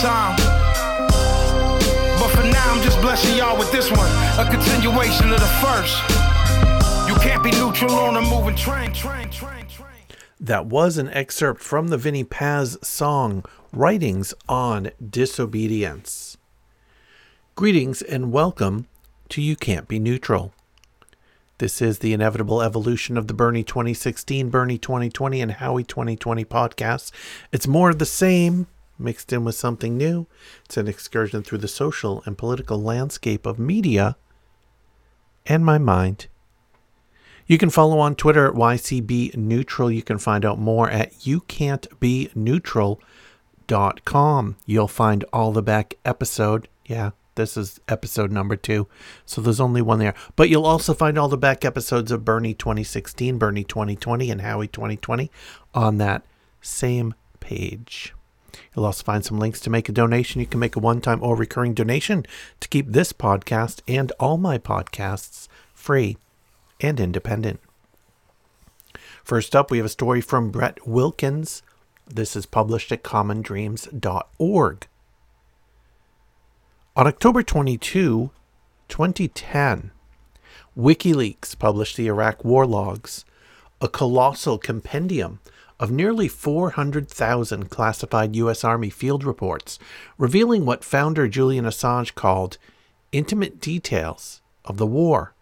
Time. But for now, I'm just blessing y'all with this one, a continuation of the first. You can't be neutral on a moving train, train, train, train. That was an excerpt from the Vinnie Paz song Writings on Disobedience. Greetings and welcome to You Can't Be Neutral. This is the inevitable evolution of the Bernie 2016, Bernie 2020, and Howie 2020 podcasts. It's more of the same, mixed in with something new. It's an excursion through the social and political landscape of media and my mind. You can follow on Twitter at YCB Neutral. You can find out more at youcan'tbeneutral.com. You'll find all the back episode. Yeah, this is episode number two. So there's only one there. But you'll also find all the back episodes of Bernie 2016, Bernie 2020, and Howie 2020 on that same page. You'll also find some links to make a donation. You can make a one time or recurring donation to keep this podcast and all my podcasts free and independent. First up, we have a story from Brett Wilkins. This is published at commondreams.org. On October 22, 2010, WikiLeaks published the Iraq War Logs, a colossal compendium of nearly 400,000 classified U.S. Army field reports, revealing what founder Julian Assange called intimate details of the war,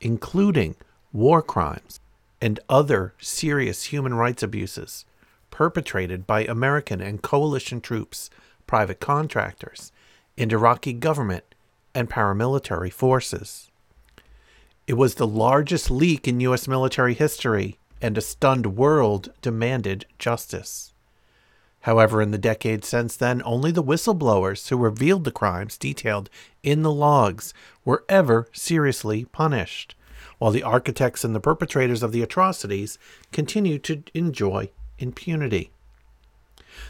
including war crimes and other serious human rights abuses perpetrated by American and coalition troops, private contractors, and Iraqi government and paramilitary forces. It was the largest leak in U.S. military history, and a stunned world demanded justice. However, in the decades since then, only the whistleblowers who revealed the crimes detailed in the logs were ever seriously punished, while the architects and the perpetrators of the atrocities continued to enjoy impunity.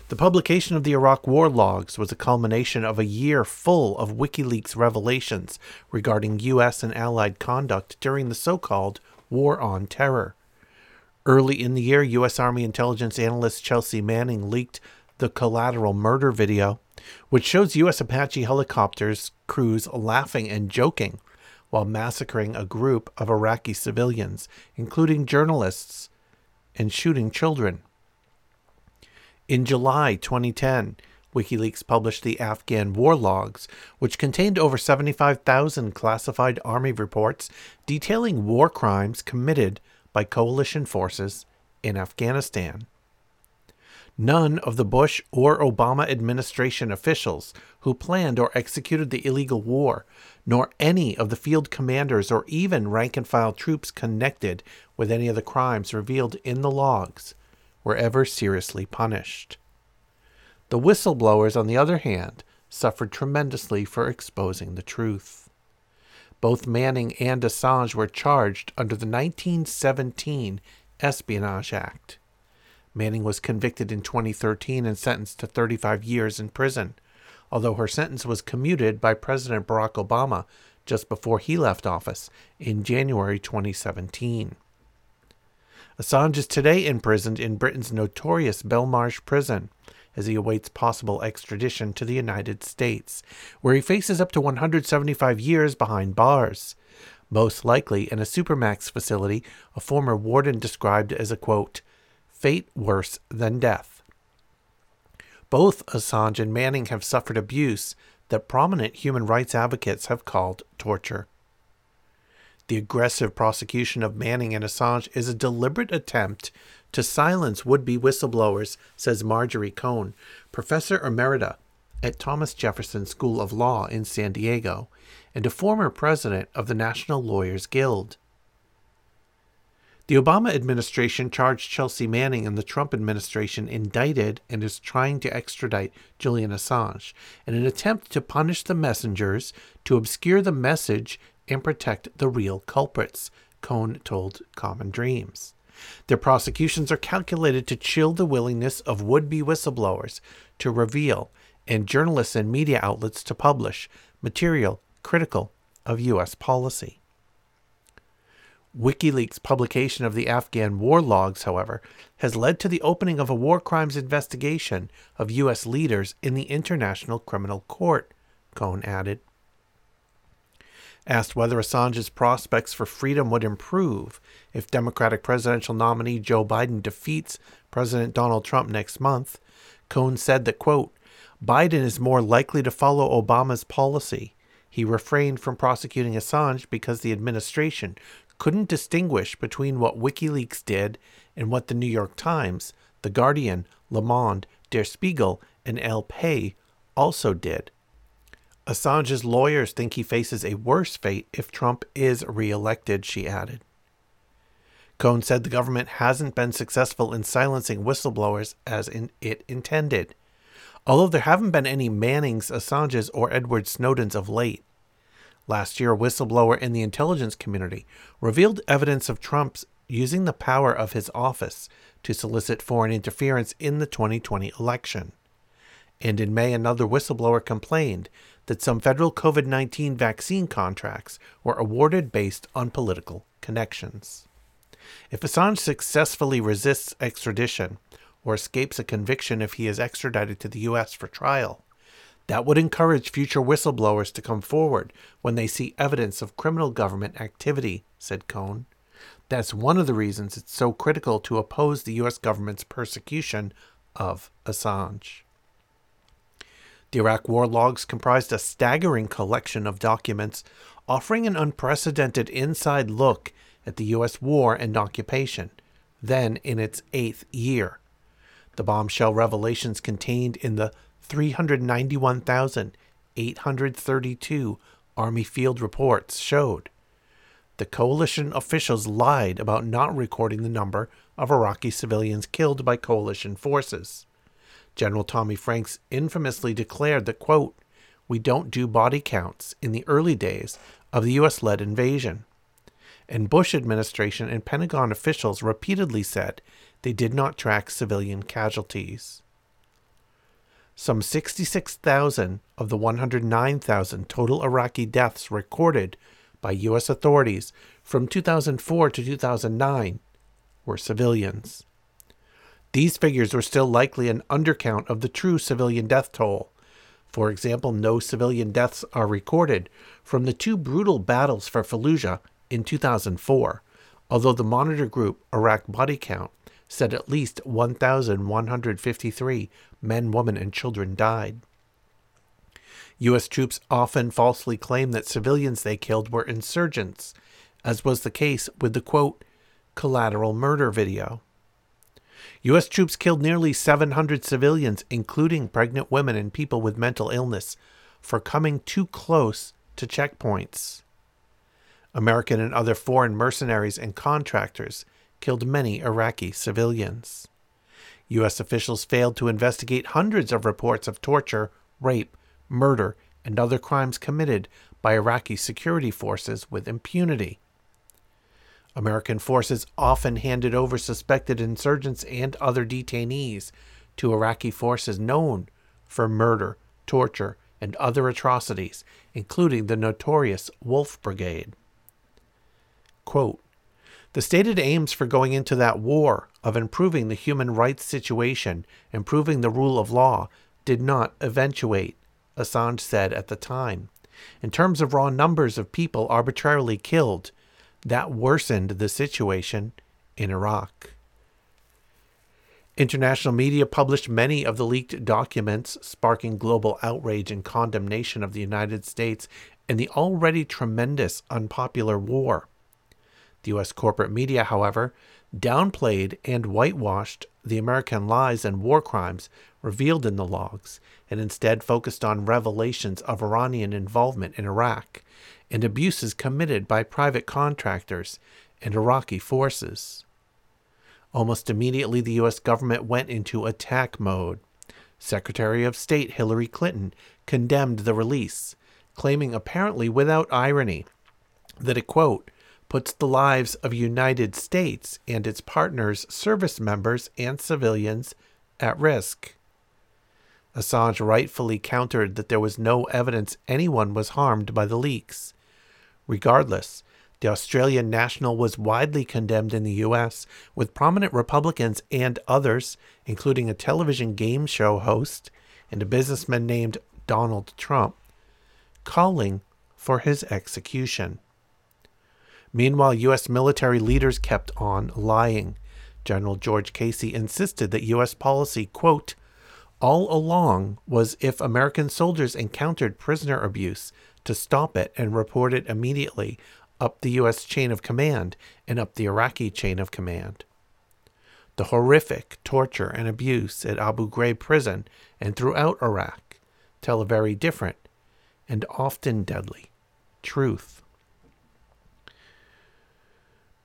The publication of the Iraq War logs was a culmination of a year full of WikiLeaks revelations regarding U.S. and Allied conduct during the so called War on Terror. Early in the year, U.S. Army intelligence analyst Chelsea Manning leaked the collateral murder video, which shows U.S. Apache helicopters crews laughing and joking while massacring a group of Iraqi civilians, including journalists, and shooting children. In July 2010, WikiLeaks published the Afghan war logs, which contained over 75,000 classified Army reports detailing war crimes committed by coalition forces in Afghanistan. None of the Bush or Obama administration officials who planned or executed the illegal war, nor any of the field commanders or even rank and file troops connected with any of the crimes revealed in the logs, were ever seriously punished. The whistleblowers, on the other hand, suffered tremendously for exposing the truth. Both Manning and Assange were charged under the 1917 Espionage Act. Manning was convicted in 2013 and sentenced to 35 years in prison, although her sentence was commuted by President Barack Obama just before he left office in January 2017. Assange is today imprisoned in Britain's notorious Belmarsh prison as he awaits possible extradition to the United States, where he faces up to 175 years behind bars, most likely in a supermax facility a former warden described as a quote, fate worse than death. Both Assange and Manning have suffered abuse that prominent human rights advocates have called torture. The aggressive prosecution of Manning and Assange is a deliberate attempt to silence would be whistleblowers, says Marjorie Cohn, professor emerita at Thomas Jefferson School of Law in San Diego and a former president of the National Lawyers Guild. The Obama administration charged Chelsea Manning, and the Trump administration indicted and is trying to extradite Julian Assange in an attempt to punish the messengers, to obscure the message, and protect the real culprits, Cohn told Common Dreams. Their prosecutions are calculated to chill the willingness of would be whistleblowers to reveal and journalists and media outlets to publish material critical of U.S. policy. WikiLeaks' publication of the Afghan war logs, however, has led to the opening of a war crimes investigation of U.S. leaders in the International Criminal Court, Cohn added. Asked whether Assange's prospects for freedom would improve if Democratic presidential nominee Joe Biden defeats President Donald Trump next month, Cohn said that, quote, Biden is more likely to follow Obama's policy. He refrained from prosecuting Assange because the administration couldn't distinguish between what WikiLeaks did and what the New York Times, The Guardian, Le Monde, Der Spiegel, and El Pais also did. Assange's lawyers think he faces a worse fate if Trump is reelected, she added. Cohn said the government hasn't been successful in silencing whistleblowers as in it intended, although there haven't been any Mannings, Assanges, or Edward Snowdens of late. Last year, a whistleblower in the intelligence community revealed evidence of Trump's using the power of his office to solicit foreign interference in the 2020 election. And in May, another whistleblower complained that some federal COVID 19 vaccine contracts were awarded based on political connections. If Assange successfully resists extradition or escapes a conviction if he is extradited to the U.S. for trial, that would encourage future whistleblowers to come forward when they see evidence of criminal government activity, said Cohn. That's one of the reasons it's so critical to oppose the U.S. government's persecution of Assange. The Iraq war logs comprised a staggering collection of documents offering an unprecedented inside look at the U.S. war and occupation, then in its eighth year. The bombshell revelations contained in the 391,832 Army field reports showed. The coalition officials lied about not recording the number of Iraqi civilians killed by coalition forces. General Tommy Franks infamously declared that, quote, we don't do body counts in the early days of the U.S. led invasion. And Bush administration and Pentagon officials repeatedly said they did not track civilian casualties. Some 66,000 of the 109,000 total Iraqi deaths recorded by U.S. authorities from 2004 to 2009 were civilians. These figures were still likely an undercount of the true civilian death toll. For example, no civilian deaths are recorded from the two brutal battles for Fallujah in 2004, although the monitor group Iraq Body Count said at least 1,153 men, women, and children died. U.S. troops often falsely claim that civilians they killed were insurgents, as was the case with the quote, collateral murder video. U.S. troops killed nearly 700 civilians, including pregnant women and people with mental illness, for coming too close to checkpoints. American and other foreign mercenaries and contractors killed many Iraqi civilians. U.S. officials failed to investigate hundreds of reports of torture, rape, murder, and other crimes committed by Iraqi security forces with impunity. American forces often handed over suspected insurgents and other detainees to Iraqi forces known for murder, torture, and other atrocities, including the notorious Wolf Brigade. Quote, the stated aims for going into that war of improving the human rights situation, improving the rule of law, did not eventuate, Assange said at the time. In terms of raw numbers of people arbitrarily killed, that worsened the situation in Iraq. International media published many of the leaked documents, sparking global outrage and condemnation of the United States in the already tremendous unpopular war. The U.S. corporate media, however, downplayed and whitewashed the American lies and war crimes revealed in the logs and instead focused on revelations of Iranian involvement in Iraq and abuses committed by private contractors and Iraqi forces. Almost immediately, the U.S. government went into attack mode. Secretary of State Hillary Clinton condemned the release, claiming apparently without irony that it, quote, puts the lives of United States and its partners, service members, and civilians at risk. Assange rightfully countered that there was no evidence anyone was harmed by the leaks. Regardless, the Australian national was widely condemned in the US, with prominent Republicans and others, including a television game show host and a businessman named Donald Trump, calling for his execution. Meanwhile, U.S. military leaders kept on lying. General George Casey insisted that U.S. policy, quote, all along was if American soldiers encountered prisoner abuse, to stop it and report it immediately up the U.S. chain of command and up the Iraqi chain of command. The horrific torture and abuse at Abu Ghraib prison and throughout Iraq tell a very different and often deadly truth.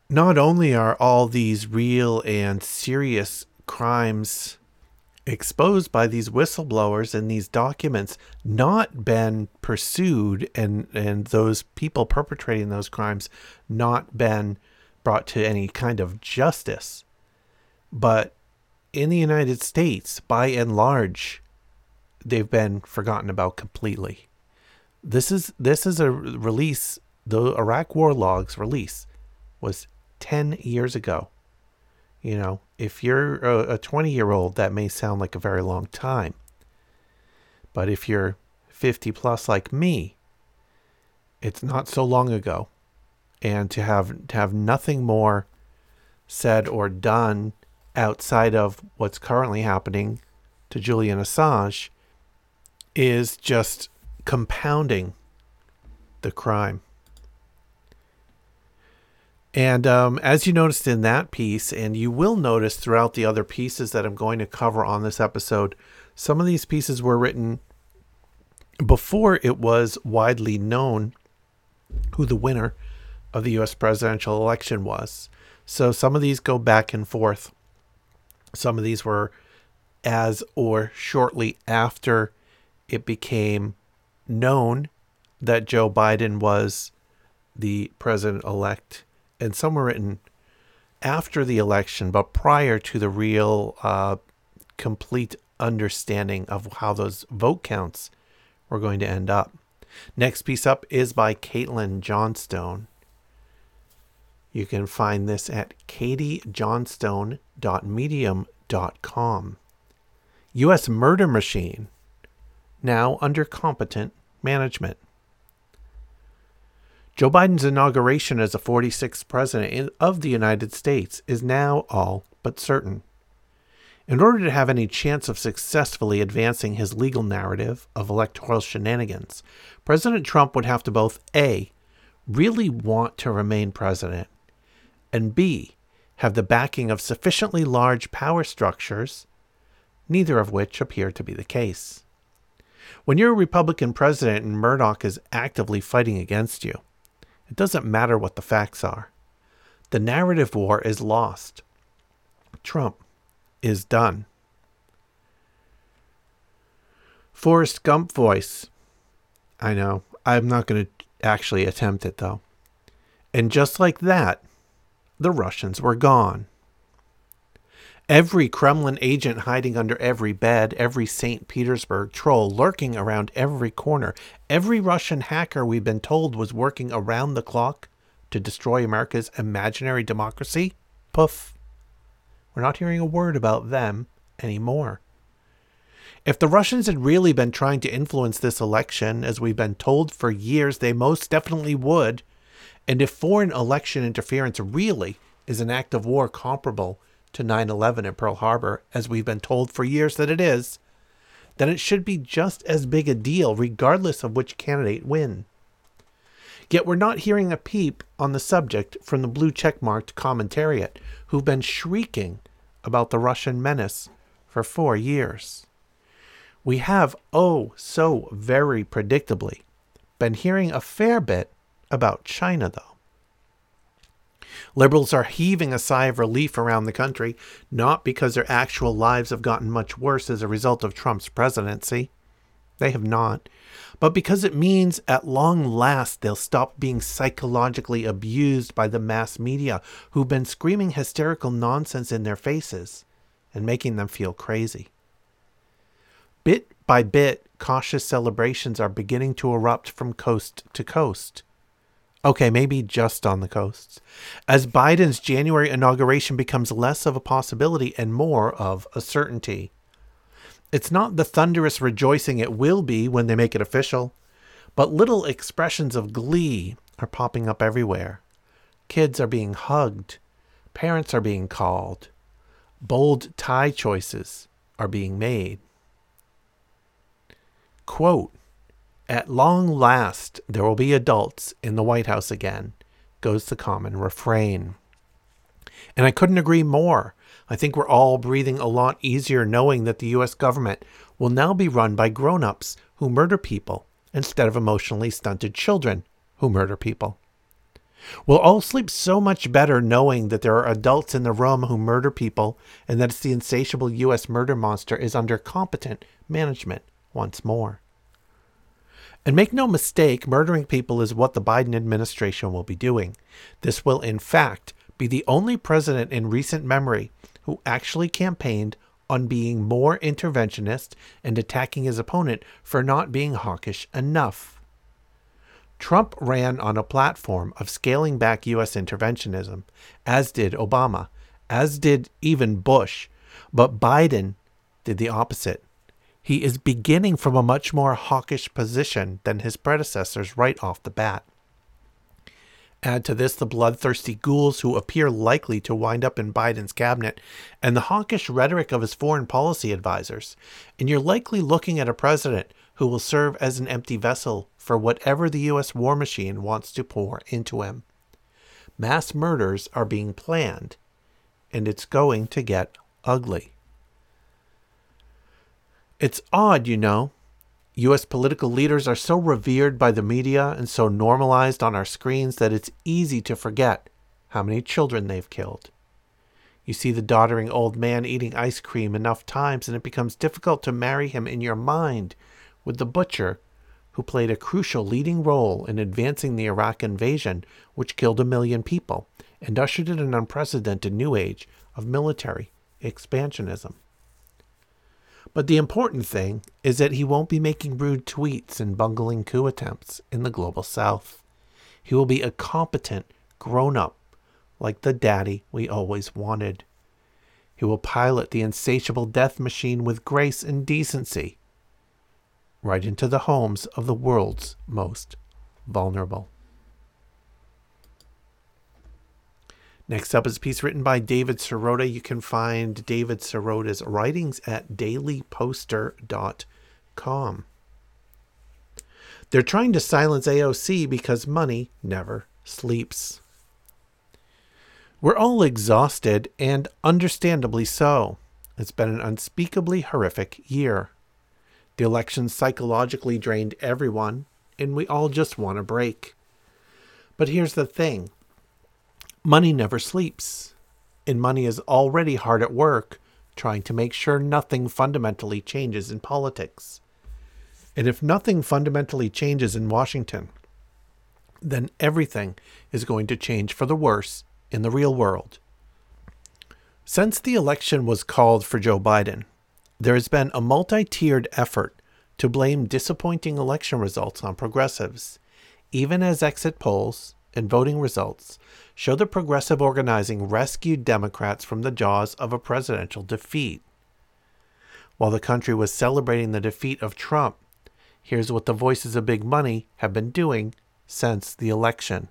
Not only are all these real and serious crimes exposed by these whistleblowers and these documents not been pursued and and those people perpetrating those crimes not been brought to any kind of justice. But in the United States by and large they've been forgotten about completely. This is this is a release the Iraq war logs release was 10 years ago you know, if you're a 20 year old, that may sound like a very long time. But if you're 50 plus like me, it's not so long ago. And to have to have nothing more said or done outside of what's currently happening to Julian Assange is just compounding the crime. And um, as you noticed in that piece, and you will notice throughout the other pieces that I'm going to cover on this episode, some of these pieces were written before it was widely known who the winner of the US presidential election was. So some of these go back and forth. Some of these were as or shortly after it became known that Joe Biden was the president elect and some were written after the election, but prior to the real uh, complete understanding of how those vote counts were going to end up. Next piece up is by Caitlin Johnstone. You can find this at caityjohnstone.medium.com. U.S. murder machine, now under competent management. Joe Biden's inauguration as the 46th president of the United States is now all but certain. In order to have any chance of successfully advancing his legal narrative of electoral shenanigans, President Trump would have to both A. really want to remain president, and B. have the backing of sufficiently large power structures, neither of which appear to be the case. When you're a Republican president and Murdoch is actively fighting against you, it doesn't matter what the facts are. The narrative war is lost. Trump is done. Forrest Gump voice. I know. I'm not going to actually attempt it, though. And just like that, the Russians were gone. Every Kremlin agent hiding under every bed, every St. Petersburg troll lurking around every corner, every Russian hacker we've been told was working around the clock to destroy America's imaginary democracy, poof. We're not hearing a word about them anymore. If the Russians had really been trying to influence this election, as we've been told for years they most definitely would, and if foreign election interference really is an act of war comparable to 9 11 at Pearl Harbor, as we've been told for years that it is, then it should be just as big a deal, regardless of which candidate win. Yet we're not hearing a peep on the subject from the blue checkmarked commentariat, who've been shrieking about the Russian menace for four years. We have, oh, so very predictably, been hearing a fair bit about China, though. Liberals are heaving a sigh of relief around the country, not because their actual lives have gotten much worse as a result of Trump's presidency. They have not. But because it means at long last they'll stop being psychologically abused by the mass media who've been screaming hysterical nonsense in their faces and making them feel crazy. Bit by bit, cautious celebrations are beginning to erupt from coast to coast. Okay, maybe just on the coasts. As Biden's January inauguration becomes less of a possibility and more of a certainty. It's not the thunderous rejoicing it will be when they make it official, but little expressions of glee are popping up everywhere. Kids are being hugged, parents are being called, bold tie choices are being made. Quote, at long last, there will be adults in the White House again, goes the common refrain. And I couldn't agree more. I think we're all breathing a lot easier knowing that the US government will now be run by grown ups who murder people instead of emotionally stunted children who murder people. We'll all sleep so much better knowing that there are adults in the room who murder people and that it's the insatiable US murder monster is under competent management once more. And make no mistake, murdering people is what the Biden administration will be doing. This will, in fact, be the only president in recent memory who actually campaigned on being more interventionist and attacking his opponent for not being hawkish enough. Trump ran on a platform of scaling back U.S. interventionism, as did Obama, as did even Bush, but Biden did the opposite. He is beginning from a much more hawkish position than his predecessors right off the bat. Add to this the bloodthirsty ghouls who appear likely to wind up in Biden's cabinet and the hawkish rhetoric of his foreign policy advisors, and you're likely looking at a president who will serve as an empty vessel for whatever the U.S. war machine wants to pour into him. Mass murders are being planned, and it's going to get ugly. It's odd, you know. U.S. political leaders are so revered by the media and so normalized on our screens that it's easy to forget how many children they've killed. You see the doddering old man eating ice cream enough times, and it becomes difficult to marry him in your mind with the butcher who played a crucial leading role in advancing the Iraq invasion, which killed a million people and ushered in an unprecedented new age of military expansionism. But the important thing is that he won't be making rude tweets and bungling coup attempts in the global south. He will be a competent grown up, like the daddy we always wanted. He will pilot the insatiable death machine with grace and decency right into the homes of the world's most vulnerable. Next up is a piece written by David Sirota. You can find David Sirota's writings at dailyposter.com. They're trying to silence AOC because money never sleeps. We're all exhausted, and understandably so. It's been an unspeakably horrific year. The election psychologically drained everyone, and we all just want a break. But here's the thing Money never sleeps, and money is already hard at work trying to make sure nothing fundamentally changes in politics. And if nothing fundamentally changes in Washington, then everything is going to change for the worse in the real world. Since the election was called for Joe Biden, there has been a multi tiered effort to blame disappointing election results on progressives, even as exit polls and voting results show the progressive organizing rescued Democrats from the jaws of a presidential defeat. While the country was celebrating the defeat of Trump, here's what the voices of big money have been doing since the election.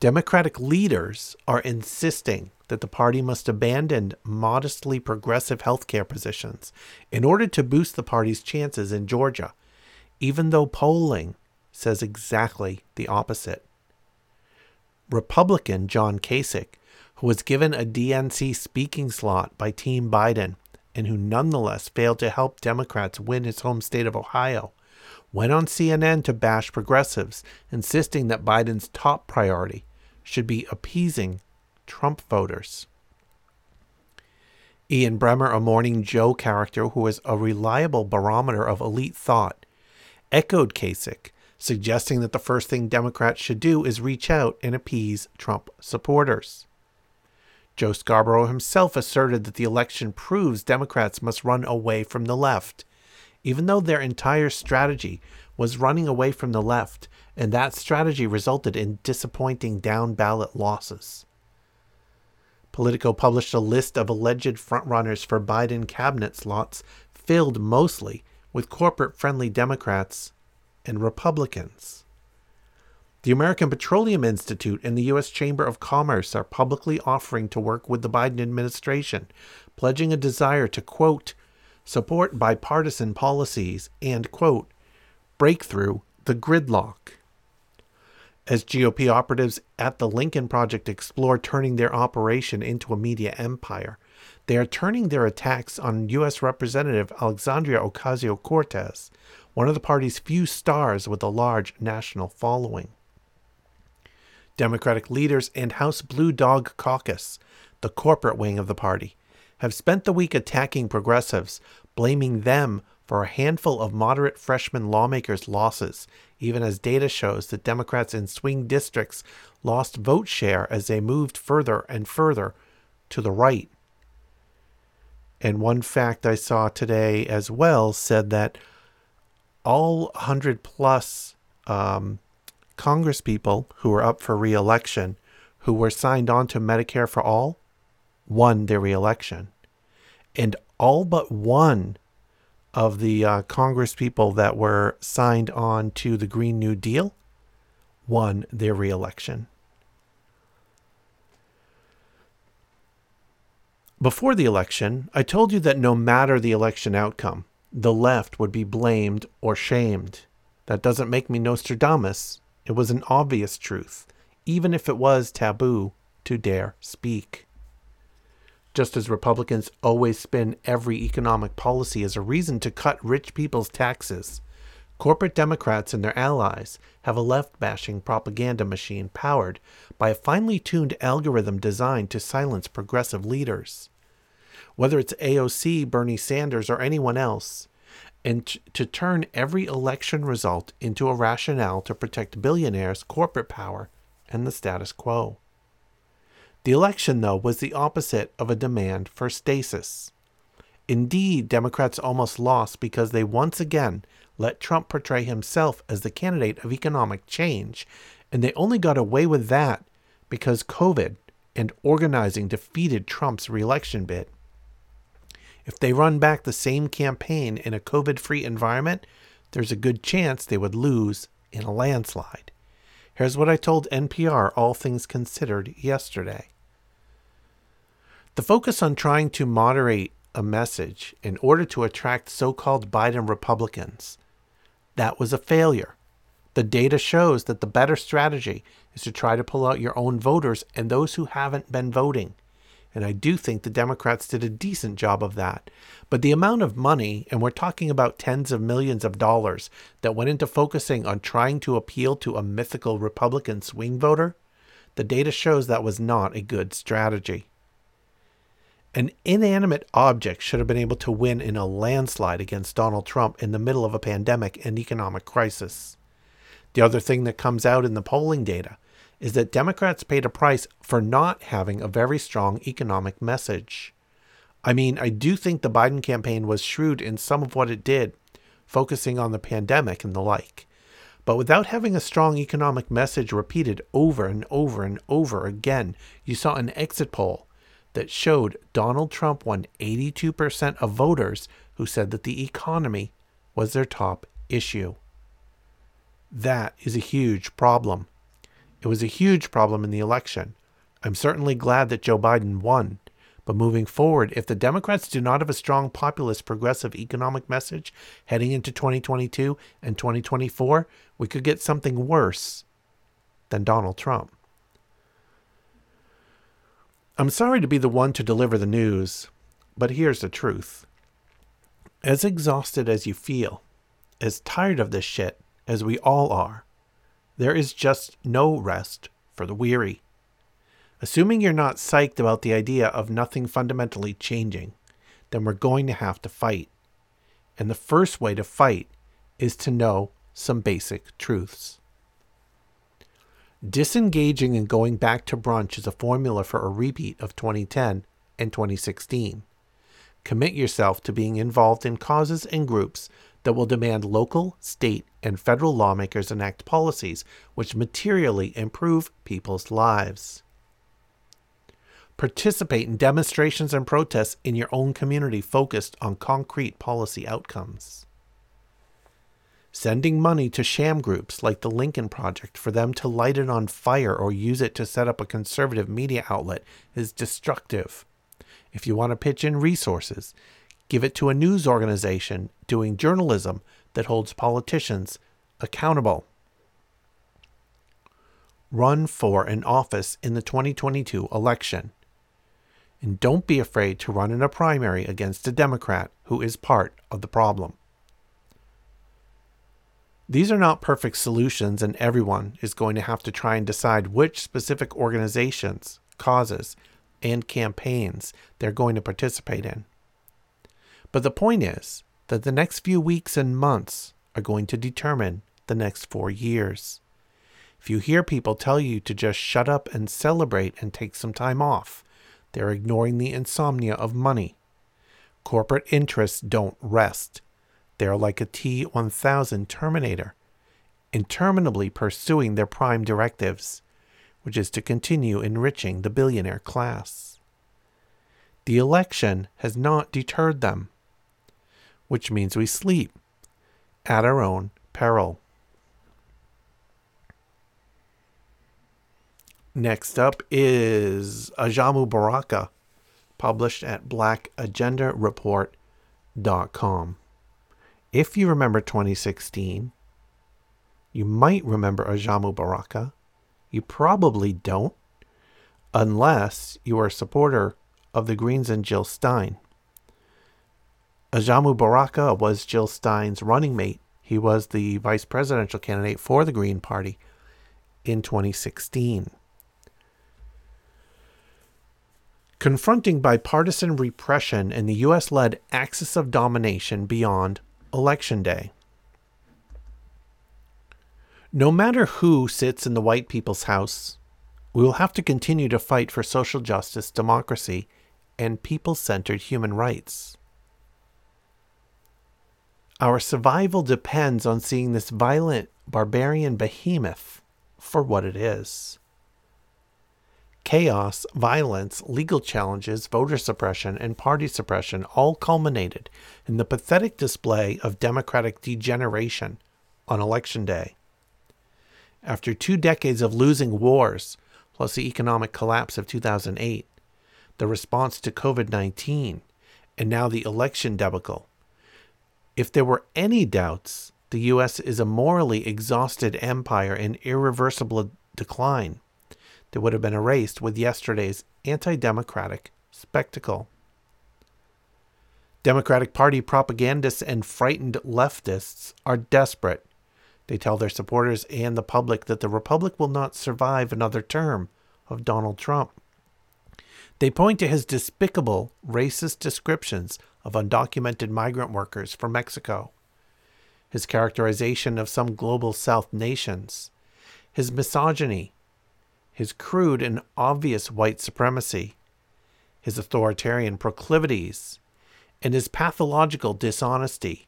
Democratic leaders are insisting that the party must abandon modestly progressive healthcare positions in order to boost the party's chances in Georgia, even though polling says exactly the opposite. Republican John Kasich, who was given a DNC speaking slot by Team Biden and who nonetheless failed to help Democrats win his home state of Ohio, went on CNN to bash progressives, insisting that Biden's top priority should be appeasing Trump voters. Ian Bremmer, a Morning Joe character who is a reliable barometer of elite thought, echoed Kasich, suggesting that the first thing Democrats should do is reach out and appease Trump supporters. Joe Scarborough himself asserted that the election proves Democrats must run away from the left, even though their entire strategy was running away from the left, and that strategy resulted in disappointing down ballot losses. Politico published a list of alleged frontrunners for Biden cabinet slots filled mostly with corporate friendly Democrats and Republicans. The American Petroleum Institute and the U.S. Chamber of Commerce are publicly offering to work with the Biden administration, pledging a desire to, quote, support bipartisan policies and, quote, break through the gridlock as GOP operatives at the Lincoln Project explore turning their operation into a media empire. They are turning their attacks on U.S. Representative Alexandria Ocasio Cortez, one of the party's few stars with a large national following. Democratic leaders and House Blue Dog Caucus, the corporate wing of the party, have spent the week attacking progressives, blaming them for a handful of moderate freshman lawmakers' losses, even as data shows that Democrats in swing districts lost vote share as they moved further and further to the right. And one fact I saw today as well said that all 100 plus um, Congress people who were up for reelection, who were signed on to Medicare for All, won their reelection. And all but one of the uh, Congress people that were signed on to the Green New Deal won their reelection. Before the election, I told you that no matter the election outcome, the left would be blamed or shamed. That doesn't make me Nostradamus. It was an obvious truth, even if it was taboo to dare speak just as Republicans always spin every economic policy as a reason to cut rich people's taxes. Corporate Democrats and their allies have a left bashing propaganda machine powered by a finely tuned algorithm designed to silence progressive leaders. Whether it's AOC, Bernie Sanders, or anyone else, and t- to turn every election result into a rationale to protect billionaires, corporate power, and the status quo. The election, though, was the opposite of a demand for stasis. Indeed, Democrats almost lost because they once again let Trump portray himself as the candidate of economic change, and they only got away with that because COVID and organizing defeated Trump's reelection bid. If they run back the same campaign in a COVID free environment, there's a good chance they would lose in a landslide. Here's what I told NPR All Things Considered yesterday. The focus on trying to moderate a message in order to attract so called Biden Republicans, that was a failure. The data shows that the better strategy is to try to pull out your own voters and those who haven't been voting. And I do think the Democrats did a decent job of that. But the amount of money, and we're talking about tens of millions of dollars, that went into focusing on trying to appeal to a mythical Republican swing voter, the data shows that was not a good strategy. An inanimate object should have been able to win in a landslide against Donald Trump in the middle of a pandemic and economic crisis. The other thing that comes out in the polling data is that Democrats paid a price for not having a very strong economic message. I mean, I do think the Biden campaign was shrewd in some of what it did, focusing on the pandemic and the like. But without having a strong economic message repeated over and over and over again, you saw an exit poll that showed Donald Trump won 82% of voters who said that the economy was their top issue. That is a huge problem. It was a huge problem in the election. I'm certainly glad that Joe Biden won. But moving forward, if the Democrats do not have a strong populist progressive economic message heading into 2022 and 2024, we could get something worse than Donald Trump. I'm sorry to be the one to deliver the news, but here's the truth. As exhausted as you feel, as tired of this shit as we all are, there is just no rest for the weary. Assuming you're not psyched about the idea of nothing fundamentally changing, then we're going to have to fight. And the first way to fight is to know some basic truths. Disengaging and going back to brunch is a formula for a repeat of 2010 and 2016. Commit yourself to being involved in causes and groups that will demand local, state, and federal lawmakers enact policies which materially improve people's lives. Participate in demonstrations and protests in your own community focused on concrete policy outcomes. Sending money to sham groups like the Lincoln Project for them to light it on fire or use it to set up a conservative media outlet is destructive. If you want to pitch in resources, give it to a news organization doing journalism that holds politicians accountable. Run for an office in the 2022 election. And don't be afraid to run in a primary against a Democrat who is part of the problem. These are not perfect solutions, and everyone is going to have to try and decide which specific organizations, causes, and campaigns they're going to participate in. But the point is that the next few weeks and months are going to determine the next four years. If you hear people tell you to just shut up and celebrate and take some time off, they're ignoring the insomnia of money. Corporate interests don't rest. They're like a T 1000 Terminator, interminably pursuing their prime directives, which is to continue enriching the billionaire class. The election has not deterred them, which means we sleep at our own peril. Next up is Ajamu Baraka, published at blackagendareport.com. If you remember 2016, you might remember Ajamu Baraka. You probably don't, unless you are a supporter of the Greens and Jill Stein. Ajamu Baraka was Jill Stein's running mate. He was the vice presidential candidate for the Green Party in 2016. Confronting bipartisan repression and the U.S. led axis of domination beyond Election Day. No matter who sits in the white people's house, we will have to continue to fight for social justice, democracy, and people centered human rights. Our survival depends on seeing this violent, barbarian behemoth for what it is chaos, violence, legal challenges, voter suppression, and party suppression all culminated in the pathetic display of democratic degeneration on Election Day. After two decades of losing wars, plus the economic collapse of 2008, the response to COVID 19, and now the election debacle, if there were any doubts, the U.S. is a morally exhausted empire in irreversible decline that would have been erased with yesterday's anti democratic spectacle. Democratic Party propagandists and frightened leftists are desperate. They tell their supporters and the public that the Republic will not survive another term of Donald Trump. They point to his despicable, racist descriptions of undocumented migrant workers from Mexico, his characterization of some global South nations, his misogyny his crude and obvious white supremacy, his authoritarian proclivities, and his pathological dishonesty,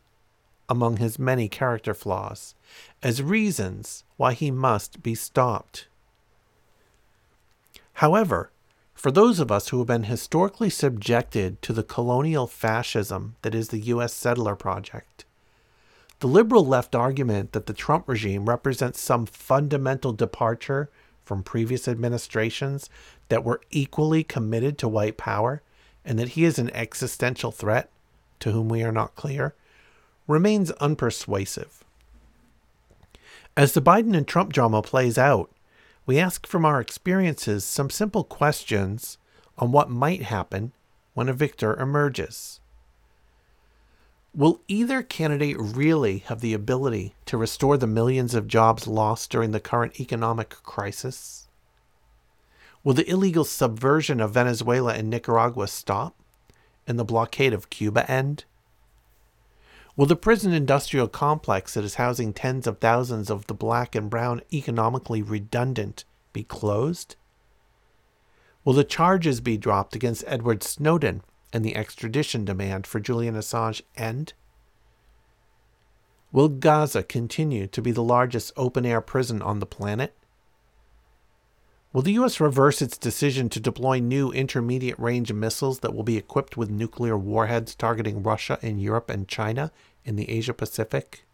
among his many character flaws, as reasons why he must be stopped. However, for those of us who have been historically subjected to the colonial fascism that is the U.S. settler project, the liberal left argument that the Trump regime represents some fundamental departure from previous administrations that were equally committed to white power and that he is an existential threat to whom we are not clear remains unpersuasive. As the Biden and Trump drama plays out, we ask from our experiences some simple questions on what might happen when a victor emerges. Will either candidate really have the ability to restore the millions of jobs lost during the current economic crisis? Will the illegal subversion of Venezuela and Nicaragua stop? And the blockade of Cuba end? Will the prison industrial complex that is housing tens of thousands of the black and brown economically redundant be closed? Will the charges be dropped against Edward Snowden and the extradition demand for Julian Assange end? Will Gaza continue to be the largest open air prison on the planet? Will the U.S. reverse its decision to deploy new intermediate range missiles that will be equipped with nuclear warheads targeting Russia and Europe and China in the Asia Pacific?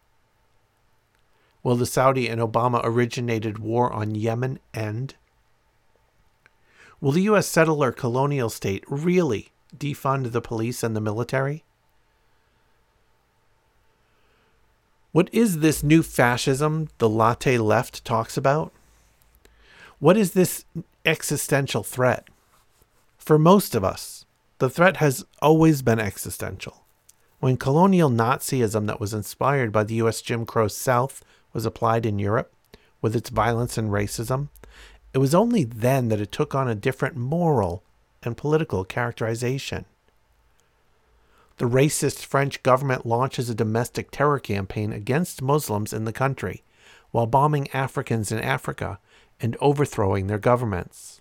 Will the Saudi and Obama originated war on Yemen end? Will the U.S. settler colonial state really defund the police and the military? What is this new fascism the latte left talks about? What is this existential threat? For most of us, the threat has always been existential. When colonial Nazism that was inspired by the US Jim Crow South was applied in Europe, with its violence and racism, it was only then that it took on a different moral and political characterization. The racist French government launches a domestic terror campaign against Muslims in the country while bombing Africans in Africa and overthrowing their governments.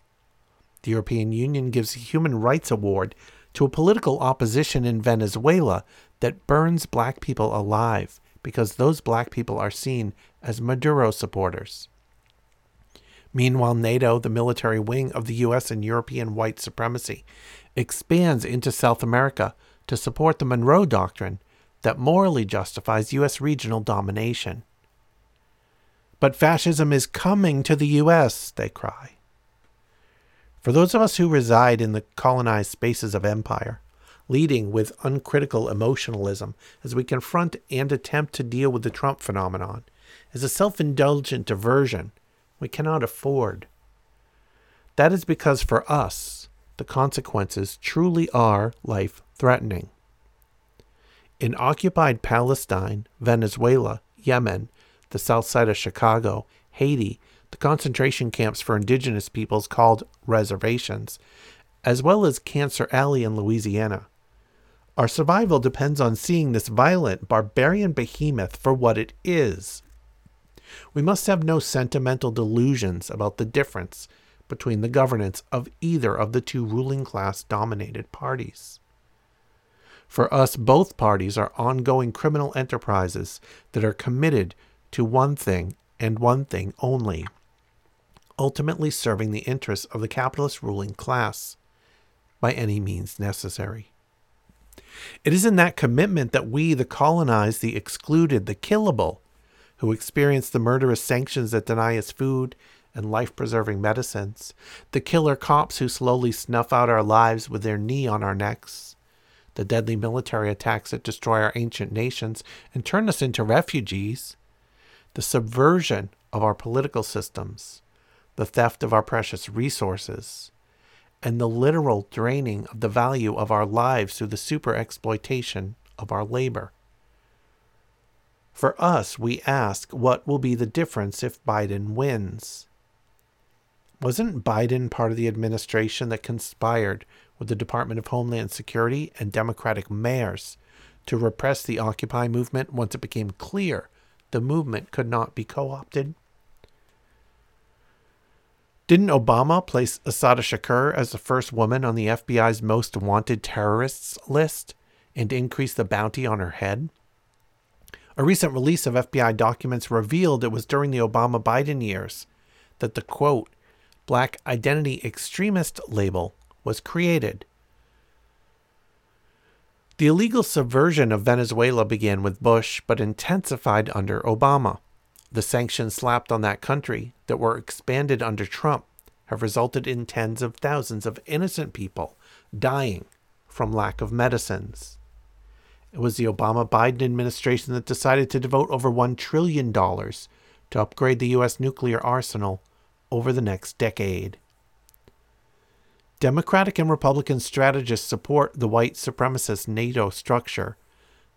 The European Union gives a human rights award to a political opposition in Venezuela that burns black people alive because those black people are seen as Maduro supporters. Meanwhile, NATO, the military wing of the US and European white supremacy, expands into South America to support the Monroe Doctrine that morally justifies US regional domination. But fascism is coming to the US, they cry. For those of us who reside in the colonized spaces of empire, leading with uncritical emotionalism as we confront and attempt to deal with the Trump phenomenon, is a self indulgent diversion we cannot afford. That is because for us, the consequences truly are life threatening. In occupied Palestine, Venezuela, Yemen, the south side of Chicago, Haiti, the concentration camps for indigenous peoples called reservations, as well as Cancer Alley in Louisiana. Our survival depends on seeing this violent, barbarian behemoth for what it is. We must have no sentimental delusions about the difference between the governance of either of the two ruling class dominated parties. For us, both parties are ongoing criminal enterprises that are committed to one thing and one thing only ultimately serving the interests of the capitalist ruling class by any means necessary. It is in that commitment that we, the colonized, the excluded, the killable, who experience the murderous sanctions that deny us food and life preserving medicines, the killer cops who slowly snuff out our lives with their knee on our necks, the deadly military attacks that destroy our ancient nations and turn us into refugees, the subversion of our political systems, the theft of our precious resources, and the literal draining of the value of our lives through the super exploitation of our labor. For us, we ask what will be the difference if Biden wins? Wasn't Biden part of the administration that conspired with the Department of Homeland Security and Democratic mayors to repress the Occupy movement once it became clear the movement could not be co opted? Didn't Obama place Assata Shakur as the first woman on the FBI's most wanted terrorists list and increase the bounty on her head? A recent release of FBI documents revealed it was during the Obama Biden years that the quote, black identity extremist label was created the illegal subversion of Venezuela began with Bush, but intensified under Obama. The sanctions slapped on that country that were expanded under Trump have resulted in tens of thousands of innocent people dying from lack of medicines. It was the Obama Biden administration that decided to devote over $1 trillion to upgrade the U.S. nuclear arsenal over the next decade. Democratic and Republican strategists support the white supremacist NATO structure,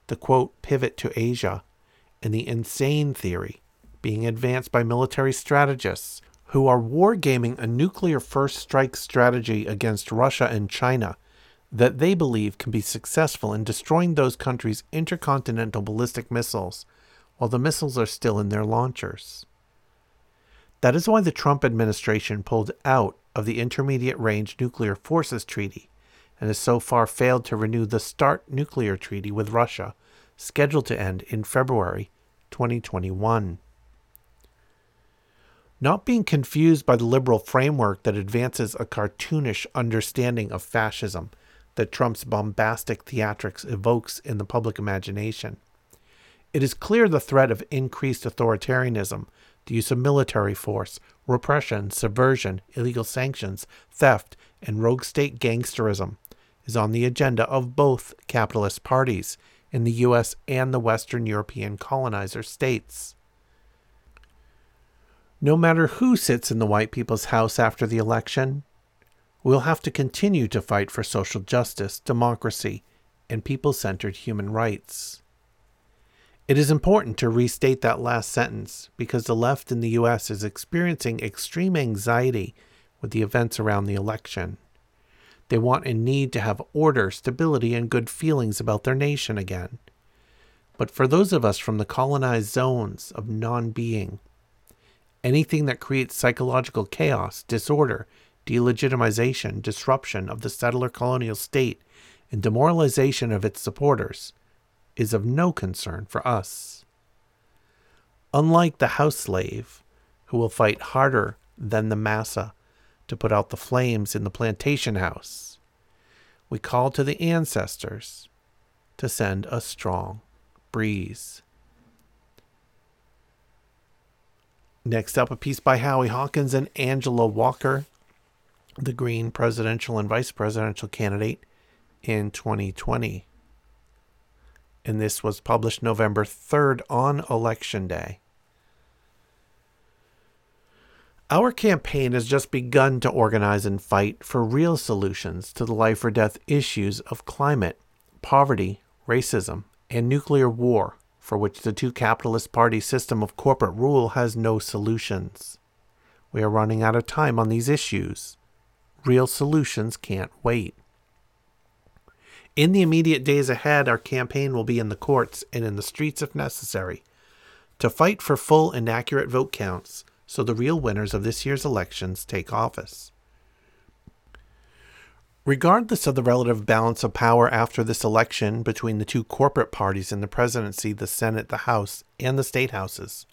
the quote, pivot to Asia, and the insane theory being advanced by military strategists who are wargaming a nuclear first strike strategy against Russia and China that they believe can be successful in destroying those countries' intercontinental ballistic missiles while the missiles are still in their launchers. That is why the Trump administration pulled out of the Intermediate Range Nuclear Forces Treaty and has so far failed to renew the START nuclear treaty with Russia, scheduled to end in February 2021 not being confused by the liberal framework that advances a cartoonish understanding of fascism that Trump's bombastic theatrics evokes in the public imagination. It is clear the threat of increased authoritarianism, the use of military force, repression, subversion, illegal sanctions, theft, and rogue state gangsterism is on the agenda of both capitalist parties in the US and the Western European colonizer states. No matter who sits in the white people's house after the election, we'll have to continue to fight for social justice, democracy, and people centered human rights. It is important to restate that last sentence because the left in the U.S. is experiencing extreme anxiety with the events around the election. They want and need to have order, stability, and good feelings about their nation again. But for those of us from the colonized zones of non being, anything that creates psychological chaos, disorder, delegitimization, disruption of the settler colonial state, and demoralization of its supporters is of no concern for us. Unlike the house slave, who will fight harder than the massa to put out the flames in the plantation house, we call to the ancestors to send a strong breeze. Next up, a piece by Howie Hawkins and Angela Walker, the Green presidential and vice presidential candidate in 2020. And this was published November 3rd on Election Day. Our campaign has just begun to organize and fight for real solutions to the life or death issues of climate, poverty, racism, and nuclear war for which the two capitalist party system of corporate rule has no solutions. We are running out of time on these issues. Real solutions can't wait. In the immediate days ahead, our campaign will be in the courts and in the streets if necessary to fight for full and accurate vote counts so the real winners of this year's elections take office. Regardless of the relative balance of power after this election between the two corporate parties in the presidency, the Senate, the House, and the state houses,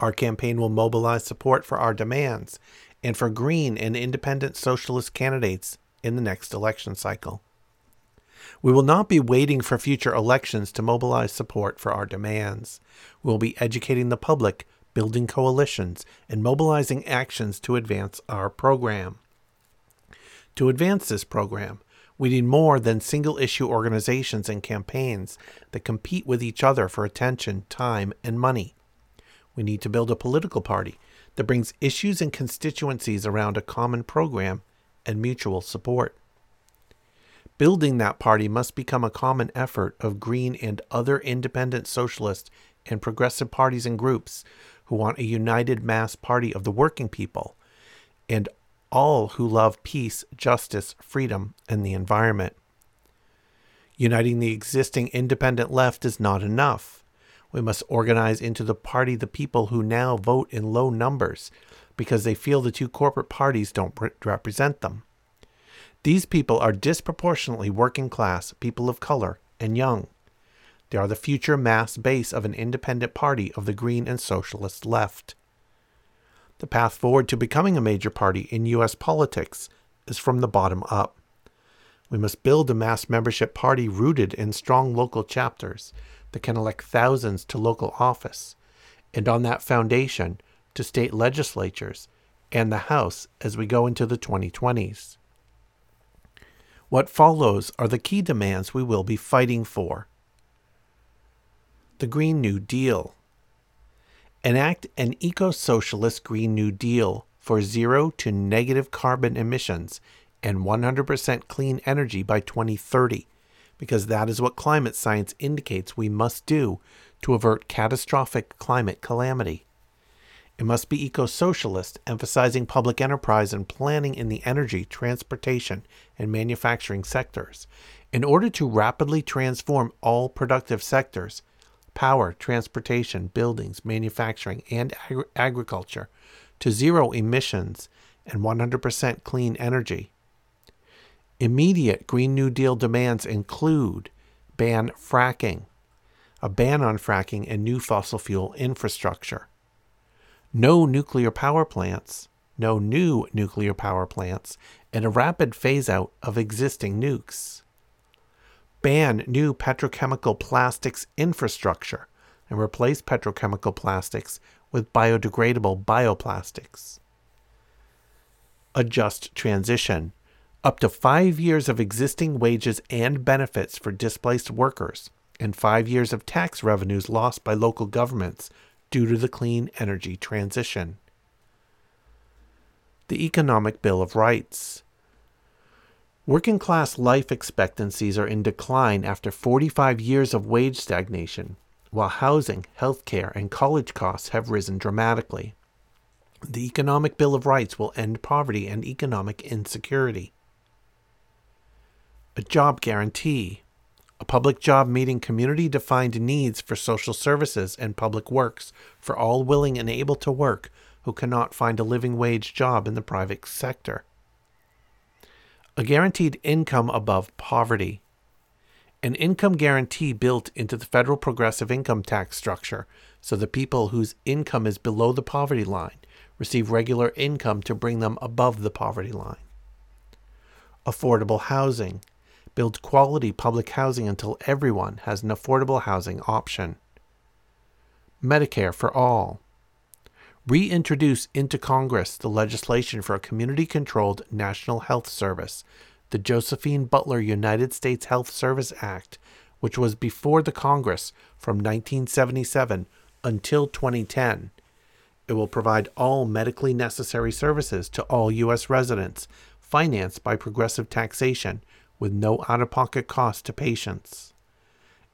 our campaign will mobilize support for our demands and for green and independent socialist candidates in the next election cycle. We will not be waiting for future elections to mobilize support for our demands. We will be educating the public, building coalitions, and mobilizing actions to advance our program. To advance this program, we need more than single issue organizations and campaigns that compete with each other for attention, time, and money. We need to build a political party that brings issues and constituencies around a common program and mutual support. Building that party must become a common effort of Green and other independent socialist and progressive parties and groups who want a united mass party of the working people and all who love peace, justice, freedom, and the environment. Uniting the existing independent left is not enough. We must organize into the party the people who now vote in low numbers because they feel the two corporate parties don't represent them. These people are disproportionately working class, people of color, and young. They are the future mass base of an independent party of the Green and Socialist left. The path forward to becoming a major party in U.S. politics is from the bottom up. We must build a mass membership party rooted in strong local chapters that can elect thousands to local office, and on that foundation to state legislatures and the House as we go into the 2020s. What follows are the key demands we will be fighting for. The Green New Deal enact an eco socialist Green New Deal for zero to negative carbon emissions and 100% clean energy by 2030, because that is what climate science indicates we must do to avert catastrophic climate calamity. It must be eco socialist, emphasizing public enterprise and planning in the energy, transportation, and manufacturing sectors. In order to rapidly transform all productive sectors power, transportation, buildings, manufacturing, and agri- agriculture to zero emissions and 100% clean energy. Immediate Green New Deal demands include ban fracking, a ban on fracking and new fossil fuel infrastructure, no nuclear power plants, no new nuclear power plants, and a rapid phase out of existing nukes. Ban new petrochemical plastics infrastructure and replace petrochemical plastics with biodegradable bioplastics. A just transition. Up to five years of existing wages and benefits for displaced workers, and five years of tax revenues lost by local governments due to the clean energy transition. The Economic Bill of Rights. Working class life expectancies are in decline after 45 years of wage stagnation, while housing, health care, and college costs have risen dramatically. The Economic Bill of Rights will end poverty and economic insecurity. A job guarantee a public job meeting community defined needs for social services and public works for all willing and able to work who cannot find a living wage job in the private sector. A guaranteed income above poverty. An income guarantee built into the federal progressive income tax structure so the people whose income is below the poverty line receive regular income to bring them above the poverty line. Affordable housing build quality public housing until everyone has an affordable housing option. Medicare for all. Reintroduce into Congress the legislation for a community controlled national health service, the Josephine Butler United States Health Service Act, which was before the Congress from 1977 until 2010. It will provide all medically necessary services to all U.S. residents, financed by progressive taxation, with no out of pocket cost to patients.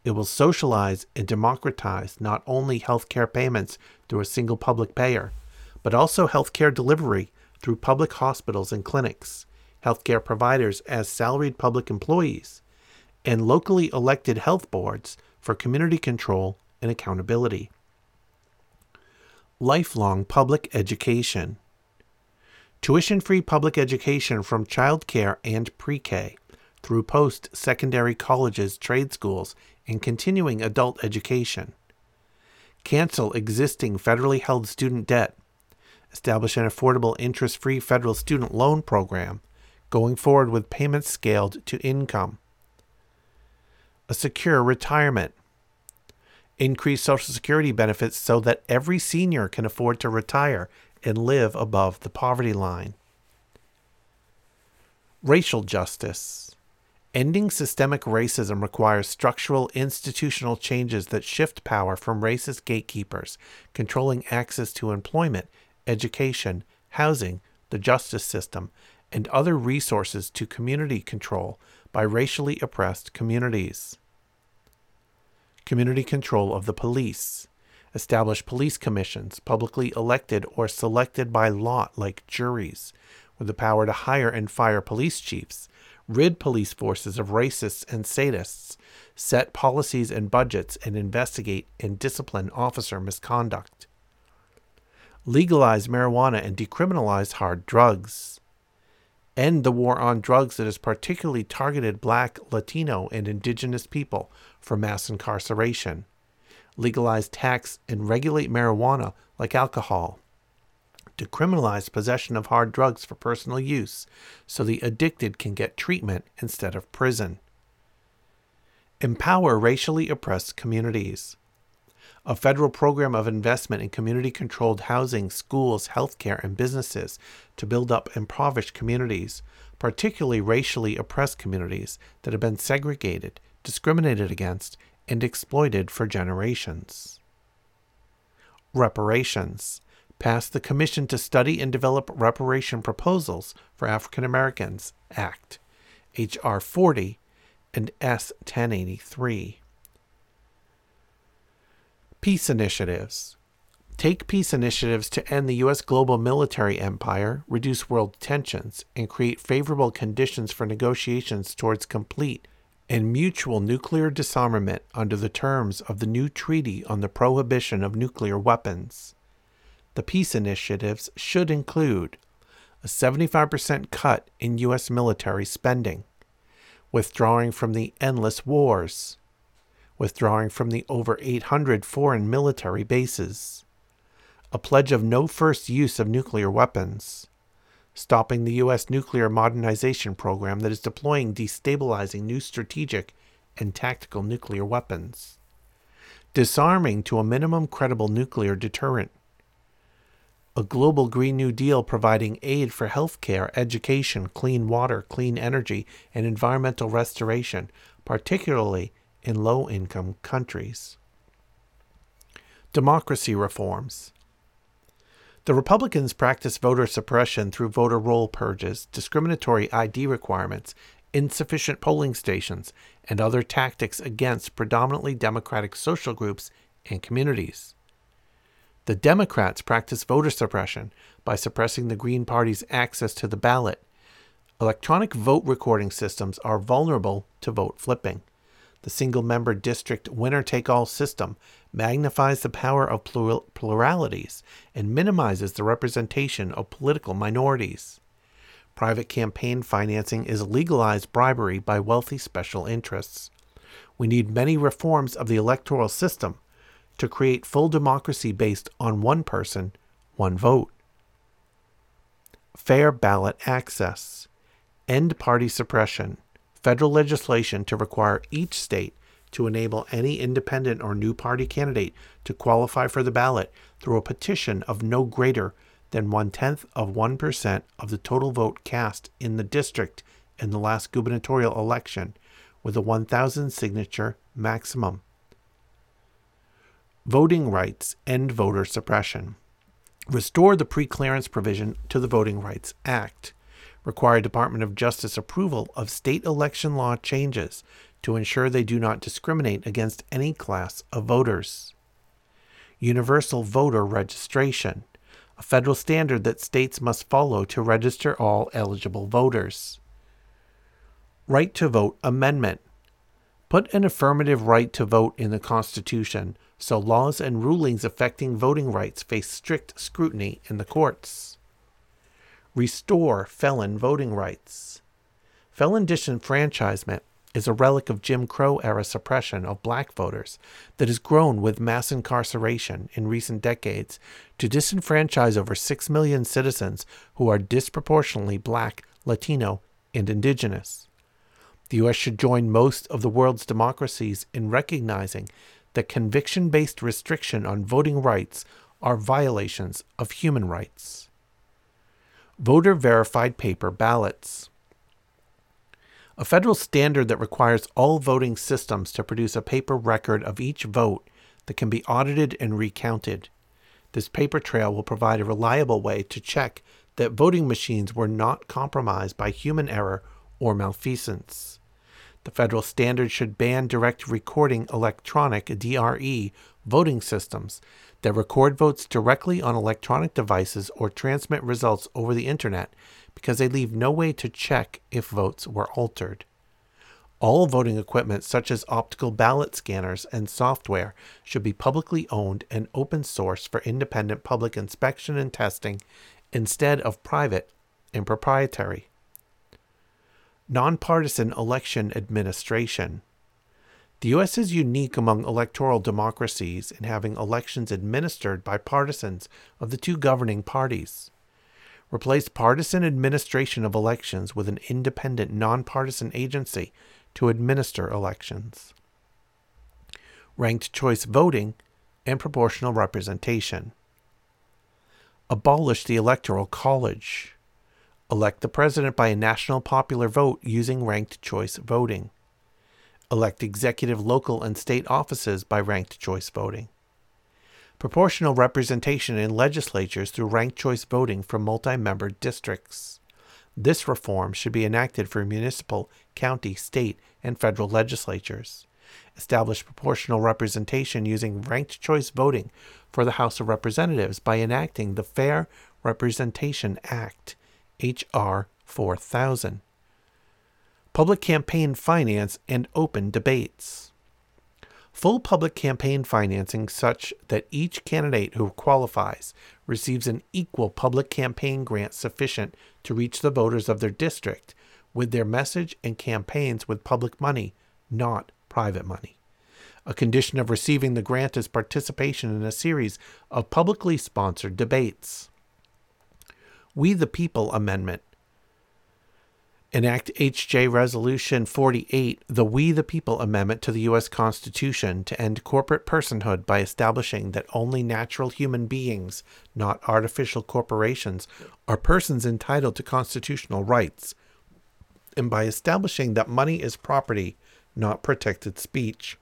It will socialize and democratize not only healthcare payments through a single public payer, but also healthcare delivery through public hospitals and clinics, healthcare providers as salaried public employees, and locally elected health boards for community control and accountability. Lifelong public education. Tuition free public education from childcare and pre K through post secondary colleges, trade schools, and continuing adult education. Cancel existing federally held student debt. Establish an affordable interest free federal student loan program, going forward with payments scaled to income. A secure retirement. Increase Social Security benefits so that every senior can afford to retire and live above the poverty line. Racial justice. Ending systemic racism requires structural institutional changes that shift power from racist gatekeepers controlling access to employment, education, housing, the justice system, and other resources to community control by racially oppressed communities. Community control of the police. Establish police commissions, publicly elected or selected by lot like juries, with the power to hire and fire police chiefs rid police forces of racists and sadists, set policies and budgets, and investigate and discipline officer misconduct. Legalize marijuana and decriminalize hard drugs. End the war on drugs that has particularly targeted black, Latino, and indigenous people for mass incarceration. Legalize, tax, and regulate marijuana like alcohol to criminalize possession of hard drugs for personal use so the addicted can get treatment instead of prison. Empower racially oppressed communities. A federal program of investment in community controlled housing, schools, healthcare, and businesses to build up impoverished communities, particularly racially oppressed communities that have been segregated, discriminated against, and exploited for generations. Reparations passed the Commission to Study and Develop Reparation Proposals for African Americans Act, H.R. 40 and S. 1083. Peace initiatives. Take peace initiatives to end the U.S. global military empire, reduce world tensions, and create favorable conditions for negotiations towards complete and mutual nuclear disarmament under the terms of the new Treaty on the Prohibition of Nuclear Weapons. The peace initiatives should include a 75% cut in U.S. military spending, withdrawing from the endless wars, withdrawing from the over 800 foreign military bases, a pledge of no first use of nuclear weapons, stopping the U.S. nuclear modernization program that is deploying destabilizing new strategic and tactical nuclear weapons, disarming to a minimum credible nuclear deterrent, a global Green New Deal providing aid for healthcare, education, clean water, clean energy, and environmental restoration, particularly in low income countries. Democracy reforms. The Republicans practice voter suppression through voter roll purges, discriminatory ID requirements, insufficient polling stations, and other tactics against predominantly Democratic social groups and communities. The Democrats practice voter suppression by suppressing the Green Party's access to the ballot. Electronic vote recording systems are vulnerable to vote flipping. The single member district winner take all system magnifies the power of plural- pluralities and minimizes the representation of political minorities. Private campaign financing is legalized bribery by wealthy special interests. We need many reforms of the electoral system to create full democracy based on one person, one vote. Fair ballot access. End party suppression. Federal legislation to require each state to enable any independent or new party candidate to qualify for the ballot through a petition of no greater than one tenth of 1% of the total vote cast in the district in the last gubernatorial election, with a 1,000 signature maximum. Voting rights end voter suppression. Restore the preclearance provision to the Voting Rights Act. Require Department of Justice approval of state election law changes to ensure they do not discriminate against any class of voters. Universal voter registration, a federal standard that states must follow to register all eligible voters. Right to vote amendment. Put an affirmative right to vote in the Constitution so laws and rulings affecting voting rights face strict scrutiny in the courts. Restore felon voting rights. Felon disenfranchisement is a relic of Jim Crow era suppression of black voters that has grown with mass incarceration in recent decades to disenfranchise over 6 million citizens who are disproportionately black, Latino, and indigenous. The U.S. should join most of the world's democracies in recognizing that conviction based restriction on voting rights are violations of human rights. Voter verified paper ballots. A federal standard that requires all voting systems to produce a paper record of each vote that can be audited and recounted. This paper trail will provide a reliable way to check that voting machines were not compromised by human error or malfeasance. The federal standard should ban direct recording electronic DRE voting systems that record votes directly on electronic devices or transmit results over the internet because they leave no way to check if votes were altered. All voting equipment, such as optical ballot scanners and software, should be publicly owned and open source for independent public inspection and testing instead of private and proprietary nonpartisan election administration. The U.S. is unique among electoral democracies in having elections administered by partisans of the two governing parties. Replace partisan administration of elections with an independent, nonpartisan agency to administer elections. Ranked choice voting and proportional representation. Abolish the Electoral College Elect the president by a national popular vote using ranked choice voting. Elect executive, local, and state offices by ranked choice voting. Proportional representation in legislatures through ranked choice voting for multi member districts. This reform should be enacted for municipal, county, state, and federal legislatures. establish proportional representation using ranked choice voting for the House of Representatives by enacting the Fair Representation Act, H.R. 4000. Public campaign finance and open debates. Full public campaign financing such that each candidate who qualifies receives an equal public campaign grant sufficient to reach the voters of their district with their message and campaigns with public money, not private money. A condition of receiving the grant is participation in a series of publicly sponsored debates. We the People Amendment enact HJ Resolution 48, the We the People Amendment to the U.S. Constitution to end corporate personhood by establishing that only natural human beings, not artificial corporations, are persons entitled to constitutional rights, and by establishing that money is property, not protected speech.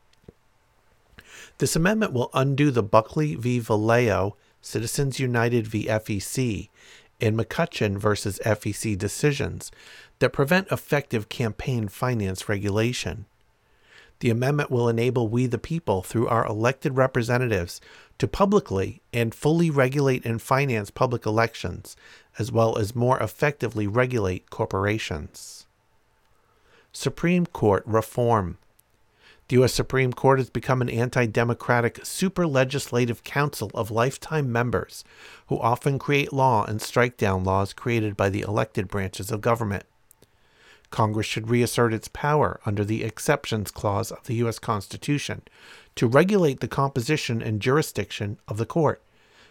This amendment will undo the Buckley v. Valeo, Citizens United v. FEC, and McCutcheon versus FEC decisions that prevent effective campaign finance regulation. The amendment will enable we the people, through our elected representatives, to publicly and fully regulate and finance public elections, as well as more effectively regulate corporations. Supreme Court Reform the U.S. Supreme Court has become an anti democratic super legislative council of lifetime members who often create law and strike down laws created by the elected branches of government. Congress should reassert its power under the Exceptions Clause of the U.S. Constitution to regulate the composition and jurisdiction of the court,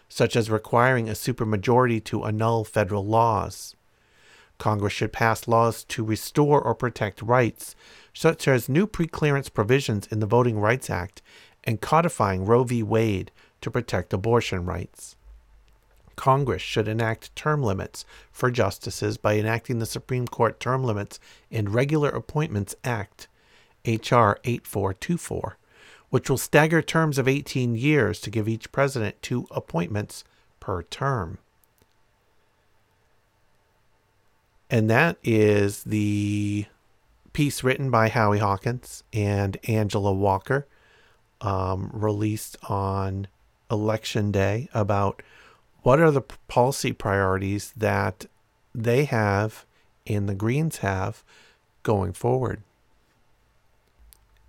such as requiring a supermajority to annul federal laws. Congress should pass laws to restore or protect rights such as new preclearance provisions in the Voting Rights Act and codifying Roe v. Wade to protect abortion rights. Congress should enact term limits for justices by enacting the Supreme Court Term Limits and Regular Appointments Act, H.R. 8424, which will stagger terms of 18 years to give each president two appointments per term. And that is the piece written by Howie Hawkins and Angela Walker, um, released on election day about what are the policy priorities that they have and the Greens have going forward.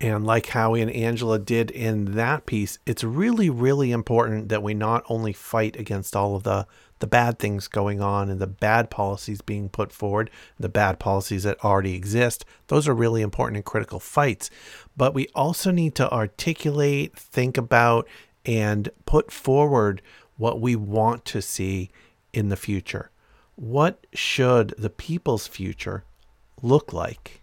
And like Howie and Angela did in that piece, it's really, really important that we not only fight against all of the the bad things going on and the bad policies being put forward, the bad policies that already exist. Those are really important and critical fights. But we also need to articulate, think about, and put forward what we want to see in the future. What should the people's future look like?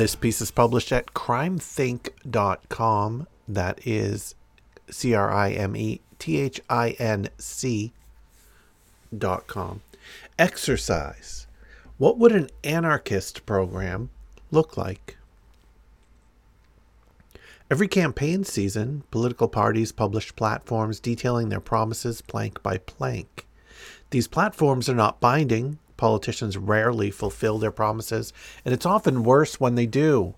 This piece is published at crimethinc.com. That is C R I M E T H I N C.com. Exercise. What would an anarchist program look like? Every campaign season, political parties publish platforms detailing their promises plank by plank. These platforms are not binding, Politicians rarely fulfill their promises, and it's often worse when they do.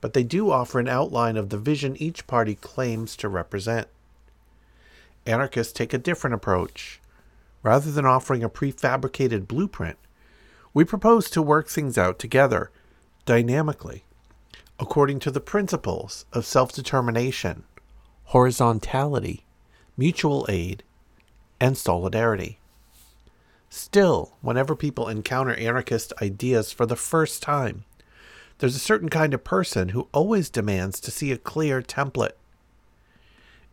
But they do offer an outline of the vision each party claims to represent. Anarchists take a different approach. Rather than offering a prefabricated blueprint, we propose to work things out together, dynamically, according to the principles of self determination, horizontality, mutual aid, and solidarity. Still, whenever people encounter anarchist ideas for the first time, there's a certain kind of person who always demands to see a clear template.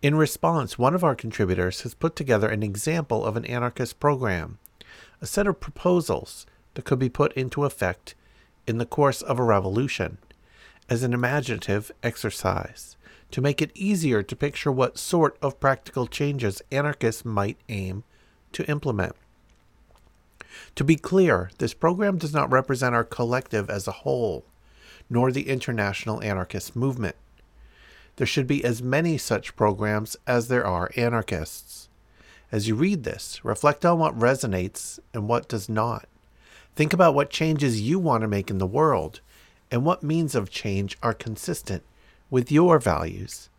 In response, one of our contributors has put together an example of an anarchist program. a set of proposals that could be put into effect in the course of a revolution as an imaginative exercise to make it easier to picture what sort of practical changes anarchists might aim to implement. To be clear, this program does not represent our collective as a whole, nor the international anarchist movement. There should be as many such programs as there are anarchists. As you read this, reflect on what resonates and what does not. Think about what changes you want to make in the world and what means of change are consistent with your values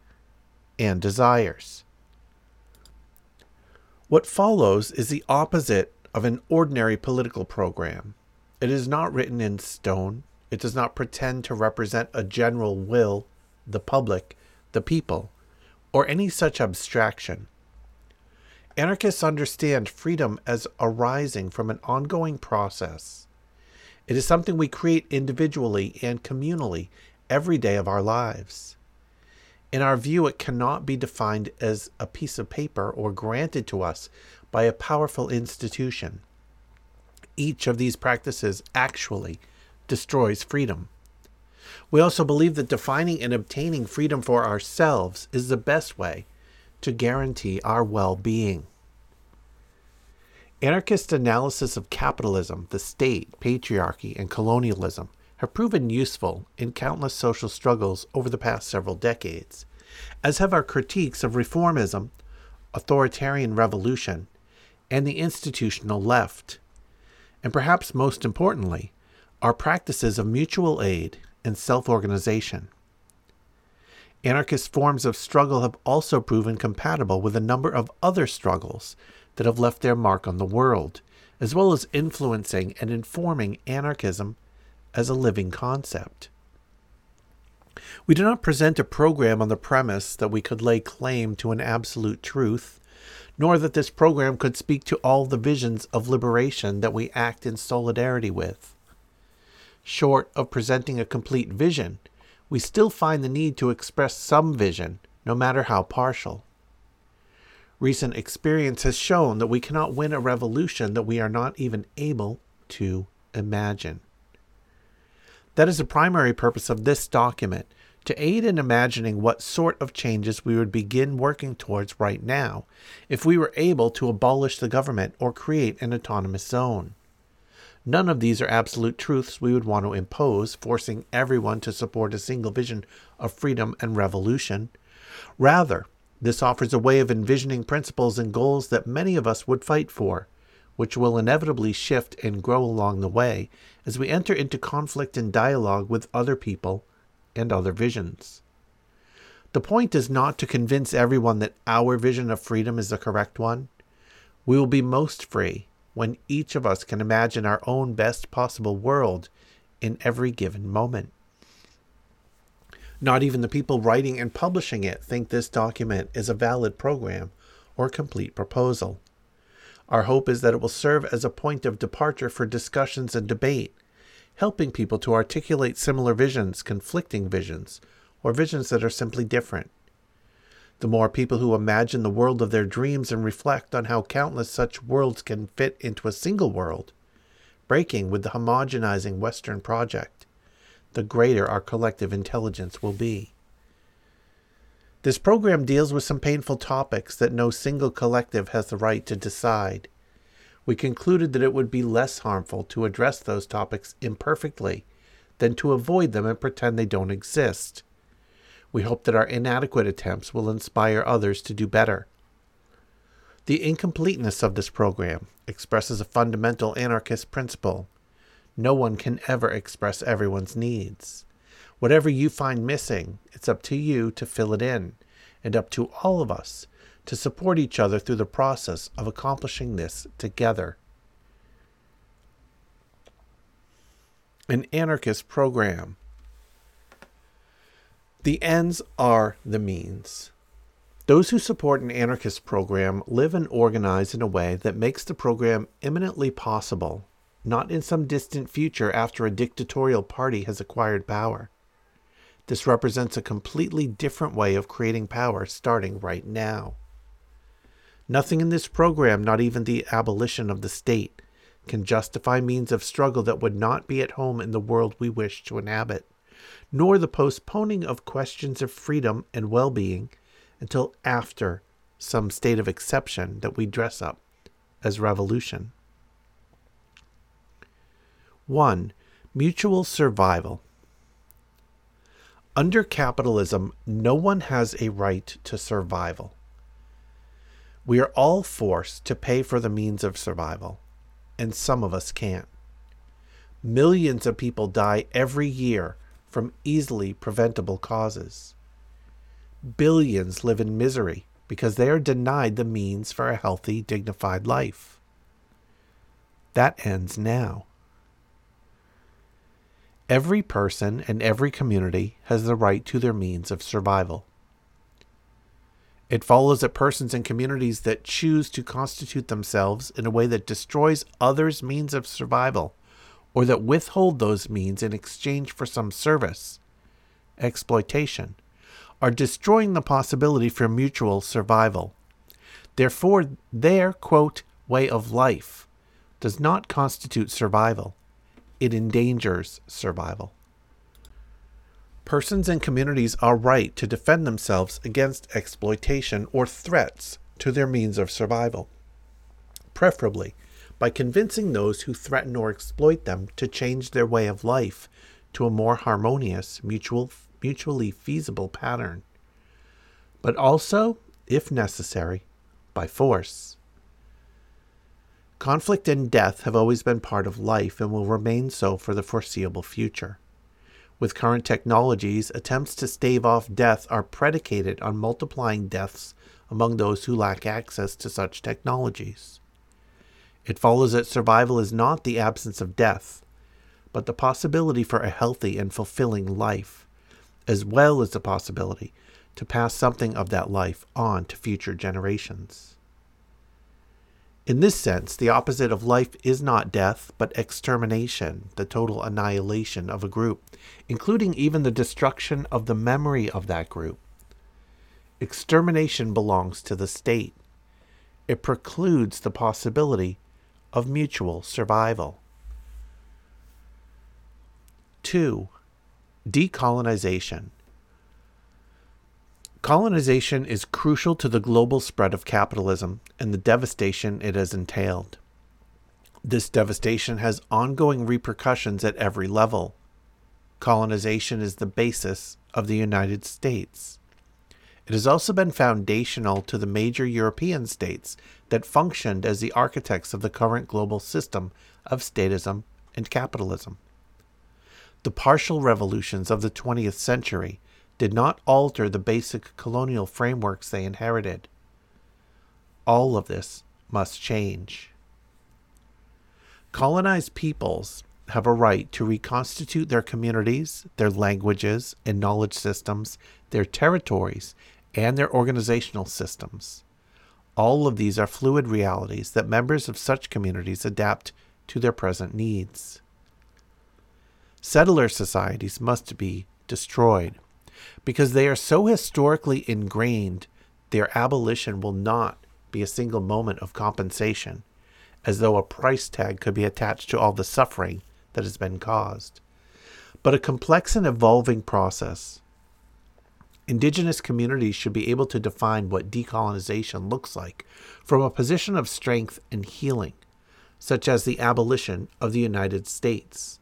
and desires. What follows is the opposite of an ordinary political program. It is not written in stone. It does not pretend to represent a general will, the public, the people, or any such abstraction. Anarchists understand freedom as arising from an ongoing process. It is something we create individually and communally every day of our lives. In our view, it cannot be defined as a piece of paper or granted to us by a powerful institution. Each of these practices actually destroys freedom. We also believe that defining and obtaining freedom for ourselves is the best way to guarantee our well being. Anarchist analysis of capitalism, the state, patriarchy, and colonialism have proven useful in countless social struggles over the past several decades, as have our critiques of reformism, authoritarian revolution, and the institutional left. And perhaps most importantly, our practices of mutual aid and self organization. Anarchist forms of struggle have also proven compatible with a number of other struggles that have left their mark on the world, as well as influencing and informing anarchism as a living concept. We do not present a program on the premise that we could lay claim to an absolute truth, nor that this program could speak to all the visions of liberation that we act in solidarity with. Short of presenting a complete vision, we still find the need to express some vision, no matter how partial. Recent experience has shown that we cannot win a revolution that we are not even able to imagine. That is the primary purpose of this document to aid in imagining what sort of changes we would begin working towards right now if we were able to abolish the government or create an autonomous zone. None of these are absolute truths we would want to impose, forcing everyone to support a single vision of freedom and revolution. Rather, this offers a way of envisioning principles and goals that many of us would fight for, which will inevitably shift and grow along the way as we enter into conflict and dialogue with other people and other visions. The point is not to convince everyone that our vision of freedom is the correct one. We will be most free when each of us can imagine our own best possible world in every given moment. Not even the people writing and publishing it think this document is a valid program or complete proposal. Our hope is that it will serve as a point of departure for discussions and debate, helping people to articulate similar visions, conflicting visions, or visions that are simply different. The more people who imagine the world of their dreams and reflect on how countless such worlds can fit into a single world, breaking with the homogenizing Western project, the greater our collective intelligence will be. This program deals with some painful topics that no single collective has the right to decide. We concluded that it would be less harmful to address those topics imperfectly than to avoid them and pretend they don't exist. We hope that our inadequate attempts will inspire others to do better. The incompleteness of this program expresses a fundamental anarchist principle. No one can ever express everyone's needs. Whatever you find missing, it's up to you to fill it in, and up to all of us to support each other through the process of accomplishing this together. An anarchist program the ends are the means. Those who support an anarchist program live and organize in a way that makes the program imminently possible, not in some distant future after a dictatorial party has acquired power. This represents a completely different way of creating power starting right now. Nothing in this program, not even the abolition of the state, can justify means of struggle that would not be at home in the world we wish to inhabit, nor the postponing of questions of freedom and well being until after some state of exception that we dress up as revolution. 1. Mutual survival. Under capitalism, no one has a right to survival. We are all forced to pay for the means of survival, and some of us can't. Millions of people die every year from easily preventable causes. Billions live in misery because they are denied the means for a healthy, dignified life. That ends now. Every person and every community has the right to their means of survival. It follows that persons and communities that choose to constitute themselves in a way that destroys others' means of survival, or that withhold those means in exchange for some service, exploitation, are destroying the possibility for mutual survival. Therefore, their, quote, way of life does not constitute survival, it endangers survival. Persons and communities are right to defend themselves against exploitation or threats to their means of survival, preferably by convincing those who threaten or exploit them to change their way of life to a more harmonious, mutual, mutually feasible pattern, but also, if necessary, by force. Conflict and death have always been part of life and will remain so for the foreseeable future. With current technologies, attempts to stave off death are predicated on multiplying deaths among those who lack access to such technologies. It follows that survival is not the absence of death, but the possibility for a healthy and fulfilling life, as well as the possibility to pass something of that life on to future generations. In this sense, the opposite of life is not death, but extermination, the total annihilation of a group, including even the destruction of the memory of that group. Extermination belongs to the state. It precludes the possibility of mutual survival. 2. Decolonization. Colonization is crucial to the global spread of capitalism and the devastation it has entailed. This devastation has ongoing repercussions at every level. Colonization is the basis of the United States. It has also been foundational to the major European states that functioned as the architects of the current global system of statism and capitalism. The partial revolutions of the 20th century did not alter the basic colonial frameworks they inherited. All of this must change. Colonized peoples have a right to reconstitute their communities, their languages and knowledge systems, their territories, and their organizational systems. All of these are fluid realities that members of such communities adapt to their present needs. Settler societies must be destroyed because they are so historically ingrained, their abolition will not be a single moment of compensation, as though a price tag could be attached to all the suffering that has been caused, but a complex and evolving process. Indigenous communities should be able to define what decolonization looks like from a position of strength and healing, such as the abolition of the United States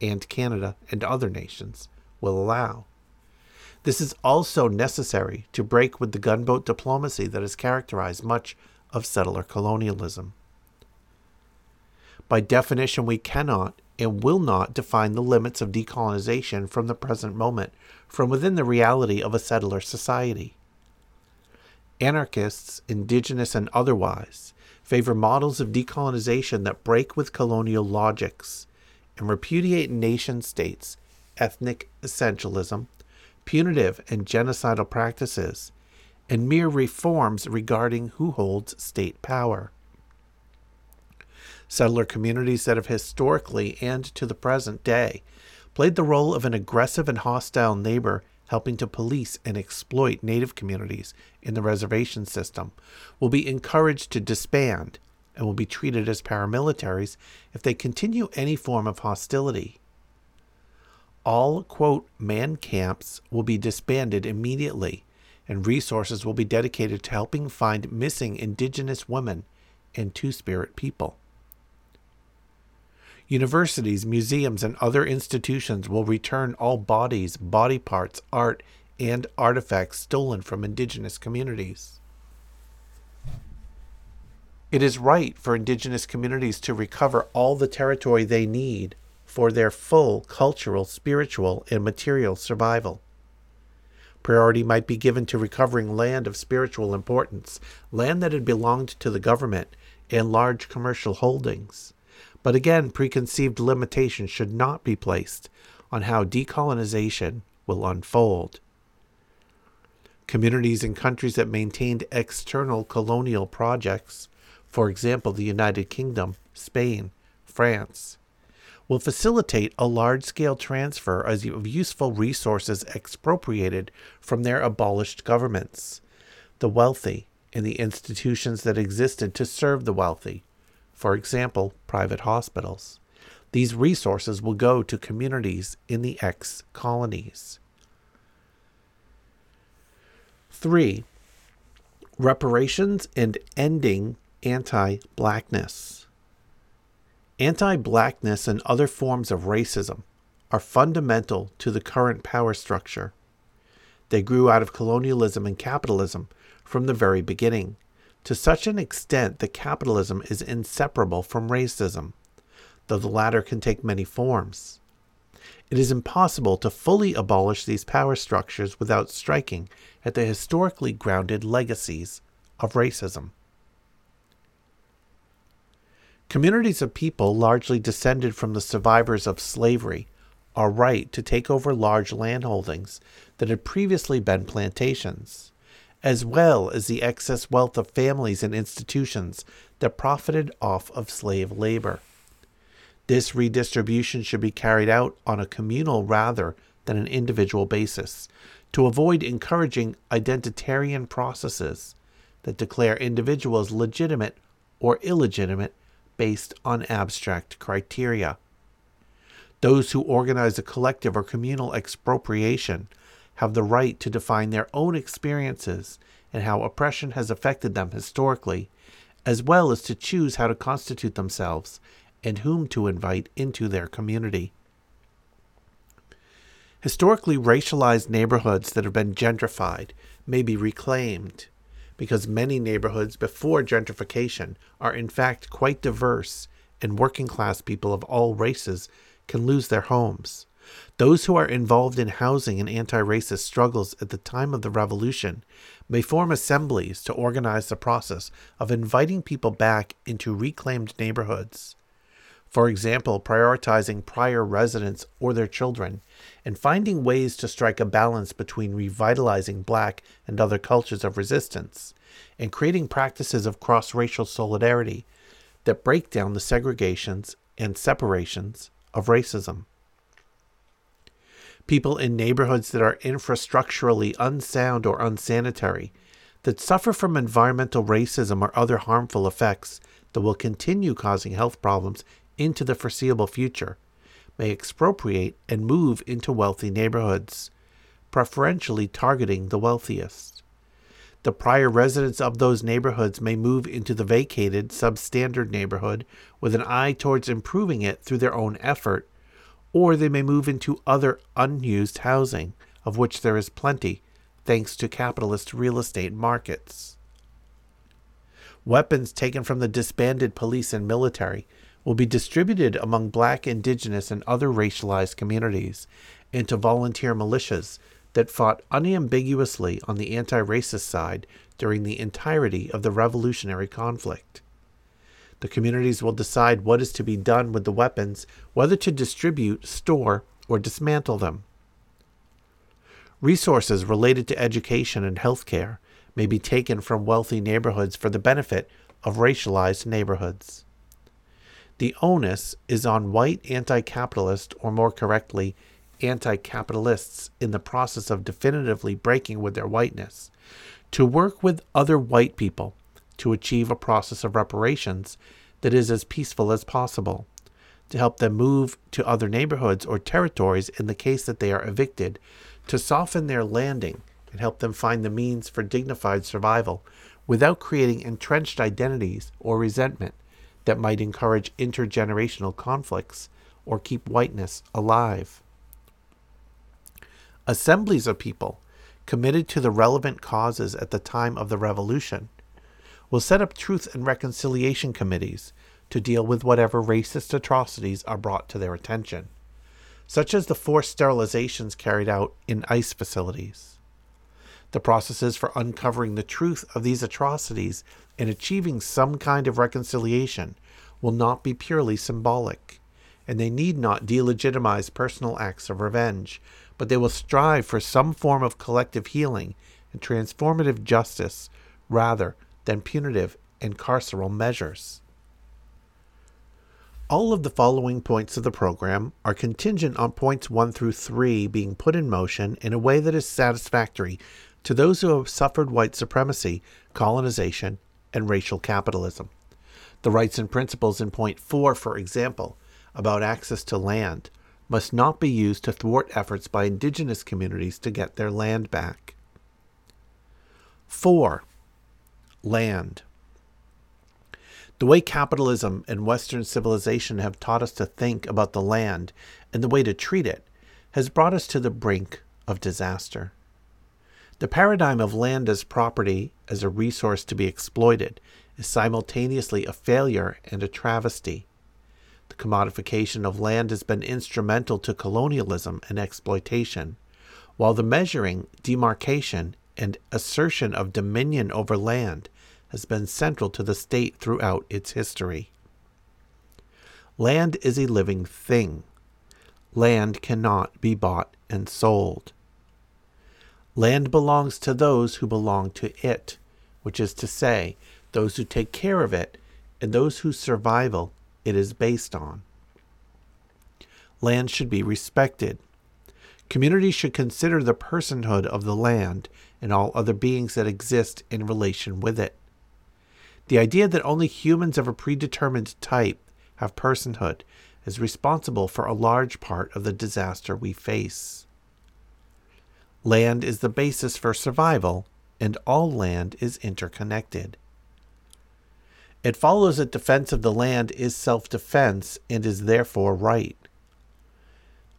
and Canada and other nations will allow. This is also necessary to break with the gunboat diplomacy that has characterized much of settler colonialism. By definition, we cannot and will not define the limits of decolonization from the present moment, from within the reality of a settler society. Anarchists, indigenous and otherwise, favor models of decolonization that break with colonial logics and repudiate nation states, ethnic essentialism, punitive and genocidal practices, and mere reforms regarding who holds state power. Settler communities that have historically and to the present day played the role of an aggressive and hostile neighbor helping to police and exploit native communities in the reservation system will be encouraged to disband and will be treated as paramilitaries if they continue any form of hostility. All, quote, man camps will be disbanded immediately, and resources will be dedicated to helping find missing indigenous women and Two Spirit people. Universities, museums, and other institutions will return all bodies, body parts, art, and artifacts stolen from indigenous communities. It is right for indigenous communities to recover all the territory they need for their full cultural, spiritual, and material survival. Priority might be given to recovering land of spiritual importance, land that had belonged to the government, and large commercial holdings. But again, preconceived limitations should not be placed on how decolonization will unfold. Communities and countries that maintained external colonial projects, for example, the United Kingdom, Spain, France, will facilitate a large scale transfer of useful resources expropriated from their abolished governments, the wealthy, and the institutions that existed to serve the wealthy, for example, private hospitals. These resources will go to communities in the ex colonies. 3. Reparations and ending anti blackness. Anti blackness and other forms of racism are fundamental to the current power structure. They grew out of colonialism and capitalism from the very beginning to such an extent that capitalism is inseparable from racism, though the latter can take many forms. It is impossible to fully abolish these power structures without striking at the historically grounded legacies of racism. Communities of people largely descended from the survivors of slavery are right to take over large landholdings that had previously been plantations as well as the excess wealth of families and institutions that profited off of slave labor. This redistribution should be carried out on a communal rather than an individual basis to avoid encouraging identitarian processes that declare individuals legitimate or illegitimate based on abstract criteria. Those who organize a collective or communal expropriation have the right to define their own experiences and how oppression has affected them historically, as well as to choose how to constitute themselves and whom to invite into their community. Historically racialized neighborhoods that have been gentrified may be reclaimed because many neighborhoods before gentrification are in fact quite diverse and working class people of all races can lose their homes. Those who are involved in housing and anti racist struggles at the time of the revolution may form assemblies to organize the process of inviting people back into reclaimed neighborhoods. For example, prioritizing prior residents or their children, and finding ways to strike a balance between revitalizing black and other cultures of resistance, and creating practices of cross racial solidarity that break down the segregations and separations of racism. People in neighborhoods that are infrastructurally unsound or unsanitary, that suffer from environmental racism or other harmful effects that will continue causing health problems into the foreseeable future, may expropriate and move into wealthy neighborhoods, preferentially targeting the wealthiest. The prior residents of those neighborhoods may move into the vacated substandard neighborhood with an eye towards improving it through their own effort or they may move into other unused housing, of which there is plenty, thanks to capitalist real estate markets. Weapons taken from the disbanded police and military will be distributed among black, indigenous, and other racialized communities into volunteer militias that fought unambiguously on the anti racist side during the entirety of the revolutionary conflict. The communities will decide what is to be done with the weapons, whether to distribute, store, or dismantle them. Resources related to education and healthcare may be taken from wealthy neighborhoods for the benefit of racialized neighborhoods. The onus is on white anti capitalist, or more correctly, anti capitalists in the process of definitively breaking with their whiteness, to work with other white people to achieve a process of reparations that is as peaceful as possible, to help them move to other neighborhoods or territories in the case that they are evicted, to soften their landing and help them find the means for dignified survival without creating entrenched identities or resentment that might encourage intergenerational conflicts or keep whiteness alive. Assemblies of people committed to the relevant causes at the time of the revolution will set up truth and reconciliation committees to deal with whatever racist atrocities are brought to their attention, such as the forced sterilizations carried out in ICE facilities. The processes for uncovering the truth of these atrocities and achieving some kind of reconciliation will not be purely symbolic, and they need not delegitimize personal acts of revenge, but they will strive for some form of collective healing and transformative justice rather than punitive and carceral measures. All of the following points of the program are contingent on points 1 through 3 being put in motion in a way that is satisfactory to those who have suffered white supremacy, colonization, and racial capitalism. The rights and principles in point 4, for example, about access to land, must not be used to thwart efforts by indigenous communities to get their land back. 4. Land. The way capitalism and Western civilization have taught us to think about the land and the way to treat it has brought us to the brink of disaster. The paradigm of land as property, as a resource to be exploited, is simultaneously a failure and a travesty. The commodification of land has been instrumental to colonialism and exploitation, while the measuring, demarcation, and assertion of dominion over land has been central to the state throughout its history. Land is a living thing. Land cannot be bought and sold. Land belongs to those who belong to it, which is to say, those who take care of it and those whose survival it is based on. Land should be respected. Communities should consider the personhood of the land and all other beings that exist in relation with it. The idea that only humans of a predetermined type have personhood is responsible for a large part of the disaster we face. Land is the basis for survival, and all land is interconnected. It follows that defense of the land is self defense and is therefore right.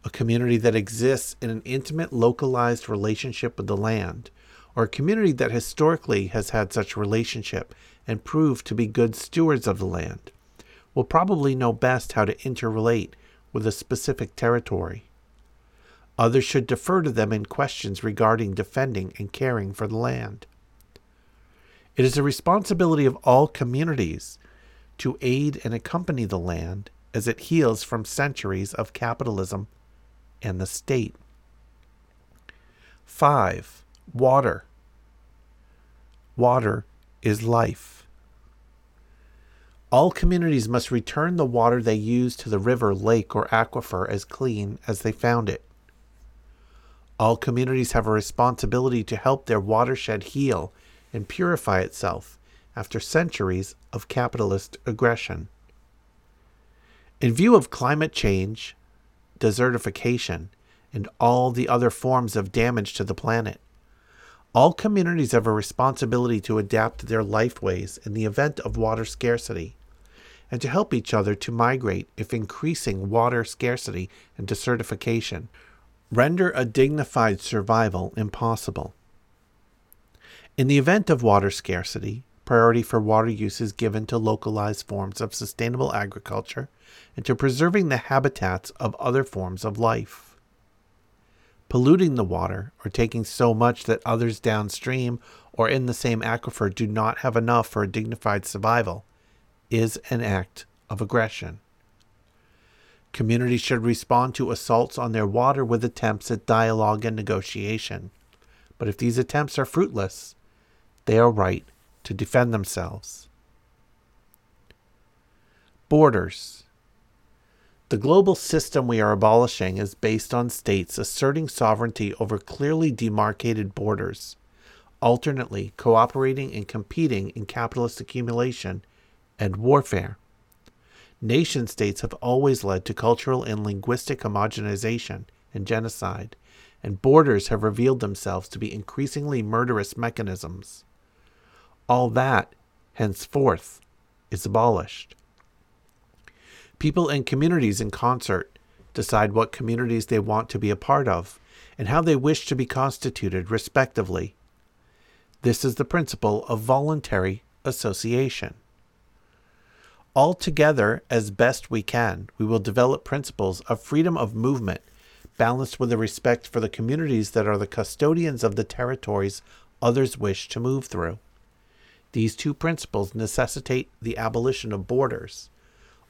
A community that exists in an intimate, localized relationship with the land, or a community that historically has had such relationship and proved to be good stewards of the land, will probably know best how to interrelate with a specific territory. Others should defer to them in questions regarding defending and caring for the land. It is a responsibility of all communities to aid and accompany the land as it heals from centuries of capitalism and the state. 5. Water. Water is life. All communities must return the water they use to the river, lake, or aquifer as clean as they found it. All communities have a responsibility to help their watershed heal and purify itself after centuries of capitalist aggression. In view of climate change, desertification, and all the other forms of damage to the planet, all communities have a responsibility to adapt their lifeways in the event of water scarcity and to help each other to migrate if increasing water scarcity and desertification render a dignified survival impossible. In the event of water scarcity, priority for water use is given to localized forms of sustainable agriculture and to preserving the habitats of other forms of life. Polluting the water or taking so much that others downstream or in the same aquifer do not have enough for a dignified survival is an act of aggression. Communities should respond to assaults on their water with attempts at dialogue and negotiation. But if these attempts are fruitless, they are right to defend themselves. Borders. The global system we are abolishing is based on states asserting sovereignty over clearly demarcated borders, alternately cooperating and competing in capitalist accumulation and warfare. Nation states have always led to cultural and linguistic homogenization and genocide, and borders have revealed themselves to be increasingly murderous mechanisms. All that, henceforth, is abolished. People and communities in concert decide what communities they want to be a part of and how they wish to be constituted, respectively. This is the principle of voluntary association. Altogether, as best we can, we will develop principles of freedom of movement, balanced with a respect for the communities that are the custodians of the territories others wish to move through. These two principles necessitate the abolition of borders,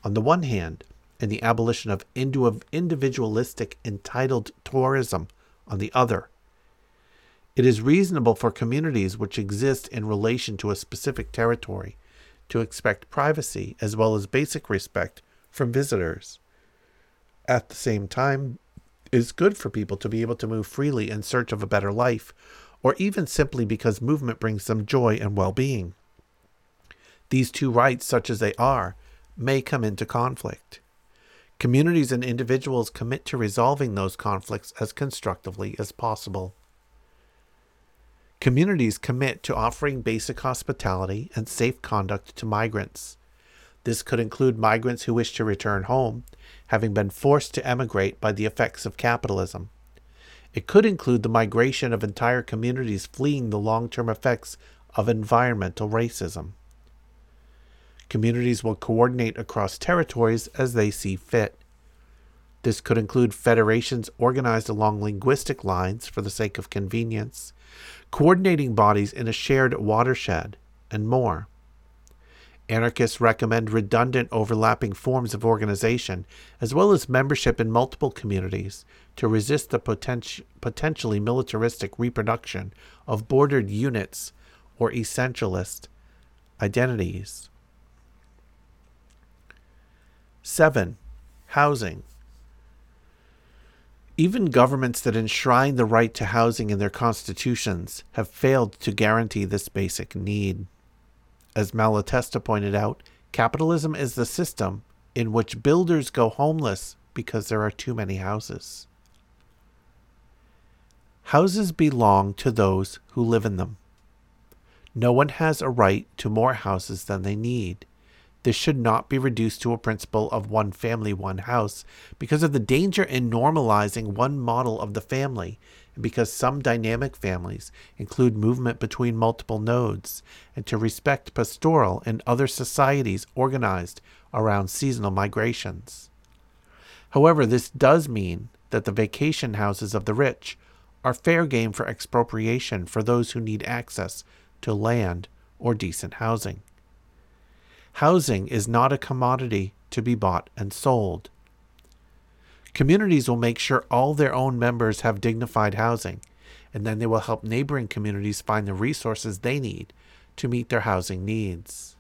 on the one hand, and the abolition of individualistic entitled tourism on the other. It is reasonable for communities which exist in relation to a specific territory to expect privacy as well as basic respect from visitors. At the same time, it is good for people to be able to move freely in search of a better life, or even simply because movement brings them joy and well being. These two rights, such as they are, may come into conflict. Communities and individuals commit to resolving those conflicts as constructively as possible. Communities commit to offering basic hospitality and safe conduct to migrants. This could include migrants who wish to return home, having been forced to emigrate by the effects of capitalism. It could include the migration of entire communities fleeing the long term effects of environmental racism. Communities will coordinate across territories as they see fit. This could include federations organized along linguistic lines for the sake of convenience, coordinating bodies in a shared watershed, and more. Anarchists recommend redundant overlapping forms of organization, as well as membership in multiple communities, to resist the poten- potentially militaristic reproduction of bordered units or essentialist identities. 7. Housing. Even governments that enshrine the right to housing in their constitutions have failed to guarantee this basic need. As Malatesta pointed out, capitalism is the system in which builders go homeless because there are too many houses. Houses belong to those who live in them. No one has a right to more houses than they need. This should not be reduced to a principle of one family, one house, because of the danger in normalizing one model of the family, and because some dynamic families include movement between multiple nodes, and to respect pastoral and other societies organized around seasonal migrations. However, this does mean that the vacation houses of the rich are fair game for expropriation for those who need access to land or decent housing. Housing is not a commodity to be bought and sold. Communities will make sure all their own members have dignified housing, and then they will help neighboring communities find the resources they need to meet their housing needs.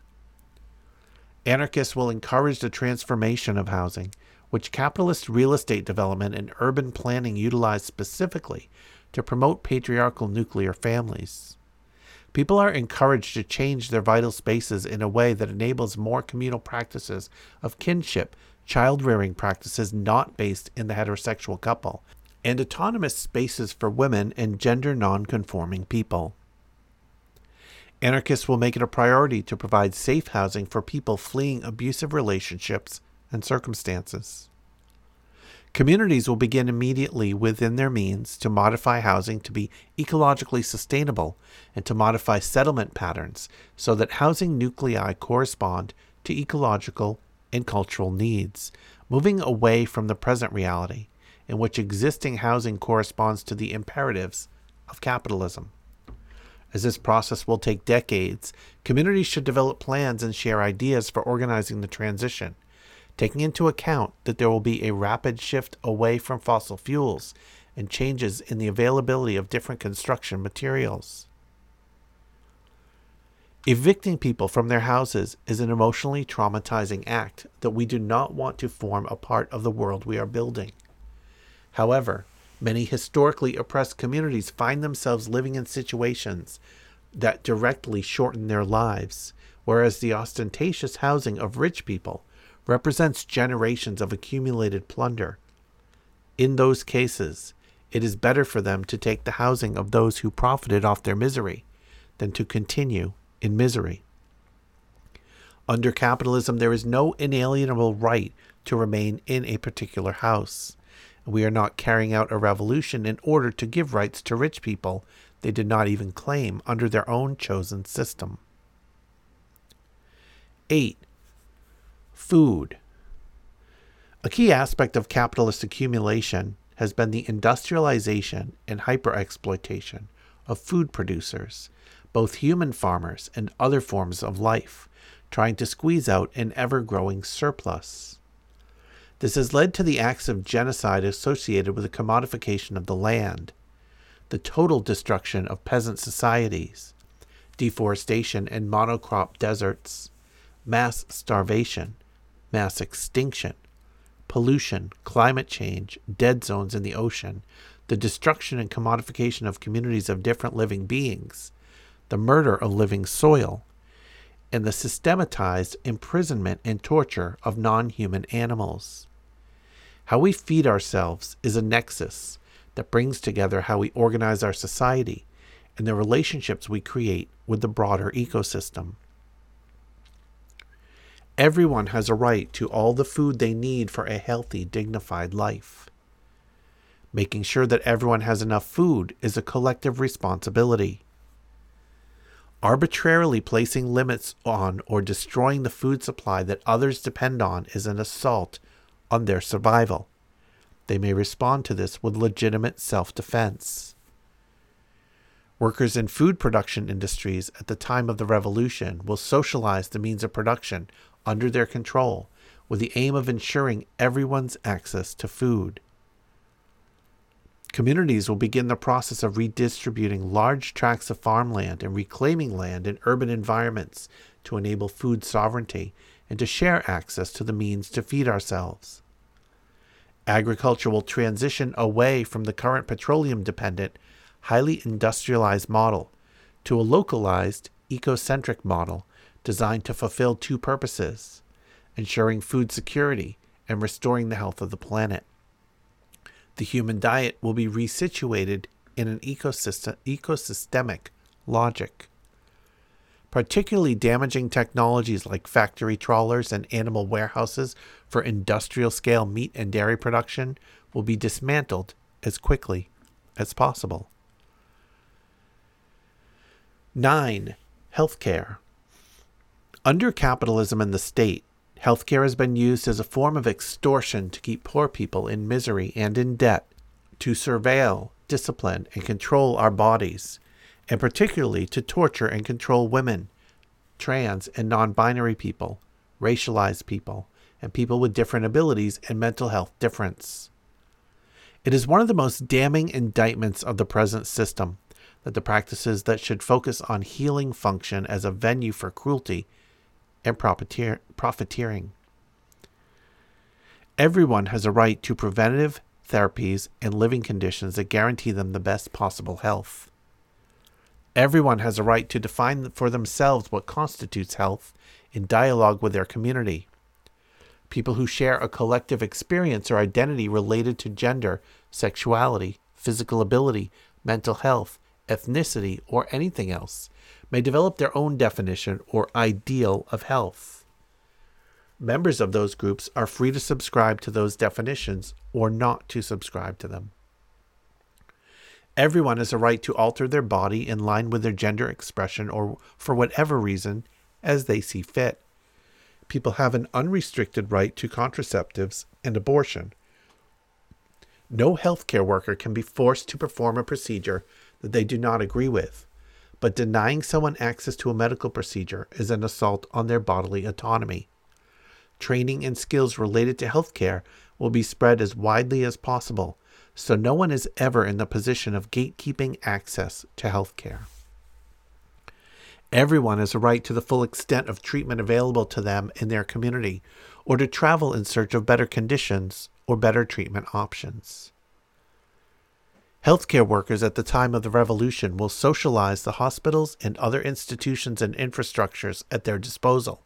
Anarchists will encourage the transformation of housing, which capitalist real estate development and urban planning utilize specifically to promote patriarchal nuclear families. People are encouraged to change their vital spaces in a way that enables more communal practices of kinship, child rearing practices not based in the heterosexual couple, and autonomous spaces for women and gender non conforming people. Anarchists will make it a priority to provide safe housing for people fleeing abusive relationships and circumstances. Communities will begin immediately within their means to modify housing to be ecologically sustainable and to modify settlement patterns so that housing nuclei correspond to ecological and cultural needs, moving away from the present reality in which existing housing corresponds to the imperatives of capitalism. As this process will take decades, communities should develop plans and share ideas for organizing the transition taking into account that there will be a rapid shift away from fossil fuels and changes in the availability of different construction materials. Evicting people from their houses is an emotionally traumatizing act that we do not want to form a part of the world we are building. However, Many historically oppressed communities find themselves living in situations that directly shorten their lives, whereas the ostentatious housing of rich people represents generations of accumulated plunder. In those cases, it is better for them to take the housing of those who profited off their misery than to continue in misery. Under capitalism, there is no inalienable right to remain in a particular house. We are not carrying out a revolution in order to give rights to rich people they did not even claim under their own chosen system. 8. Food. A key aspect of capitalist accumulation has been the industrialization and hyperexploitation of food producers, both human farmers and other forms of life, trying to squeeze out an ever growing surplus. This has led to the acts of genocide associated with the commodification of the land, the total destruction of peasant societies, deforestation and monocrop deserts, mass starvation, mass extinction, pollution, climate change, dead zones in the ocean, the destruction and commodification of communities of different living beings, the murder of living soil, and the systematized imprisonment and torture of non human animals. How we feed ourselves is a nexus that brings together how we organize our society and the relationships we create with the broader ecosystem. Everyone has a right to all the food they need for a healthy, dignified life. Making sure that everyone has enough food is a collective responsibility. Arbitrarily placing limits on or destroying the food supply that others depend on is an assault on their survival. They may respond to this with legitimate self defense. Workers in food production industries at the time of the revolution will socialize the means of production under their control with the aim of ensuring everyone's access to food. Communities will begin the process of redistributing large tracts of farmland and reclaiming land in urban environments to enable food sovereignty and to share access to the means to feed ourselves. Agriculture will transition away from the current petroleum dependent, highly industrialized model to a localized, ecocentric model designed to fulfill two purposes ensuring food security and restoring the health of the planet. The human diet will be resituated in an ecosystem, ecosystemic logic. Particularly damaging technologies like factory trawlers and animal warehouses for industrial scale meat and dairy production will be dismantled as quickly as possible. 9. Healthcare. Under capitalism and the state, healthcare has been used as a form of extortion to keep poor people in misery and in debt, to surveil, discipline, and control our bodies, and particularly to torture and control women, trans and non binary people, racialized people, and people with different abilities and mental health difference. It is one of the most damning indictments of the present system that the practices that should focus on healing function as a venue for cruelty and profiteer- profiteering. Everyone has a right to preventative therapies and living conditions that guarantee them the best possible health. Everyone has a right to define for themselves what constitutes health in dialogue with their community. People who share a collective experience or identity related to gender, sexuality, physical ability, mental health, ethnicity, or anything else may develop their own definition or ideal of health. Members of those groups are free to subscribe to those definitions or not to subscribe to them. Everyone has a right to alter their body in line with their gender expression or for whatever reason as they see fit. People have an unrestricted right to contraceptives and abortion. No healthcare worker can be forced to perform a procedure that they do not agree with, but denying someone access to a medical procedure is an assault on their bodily autonomy. Training and skills related to healthcare will be spread as widely as possible so no one is ever in the position of gatekeeping access to health care. Everyone has a right to the full extent of treatment available to them in their community, or to travel in search of better conditions or better treatment options. Healthcare workers at the time of the revolution will socialize the hospitals and other institutions and infrastructures at their disposal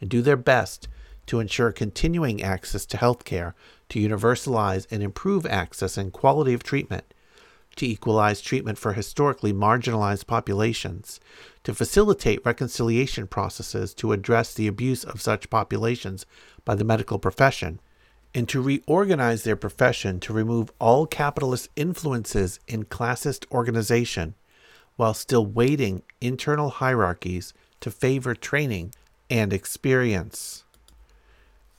and do their best to ensure continuing access to healthcare, to universalize and improve access and quality of treatment, to equalize treatment for historically marginalized populations, to facilitate reconciliation processes to address the abuse of such populations by the medical profession, and to reorganize their profession to remove all capitalist influences in classist organization while still weighting internal hierarchies to favor training and experience.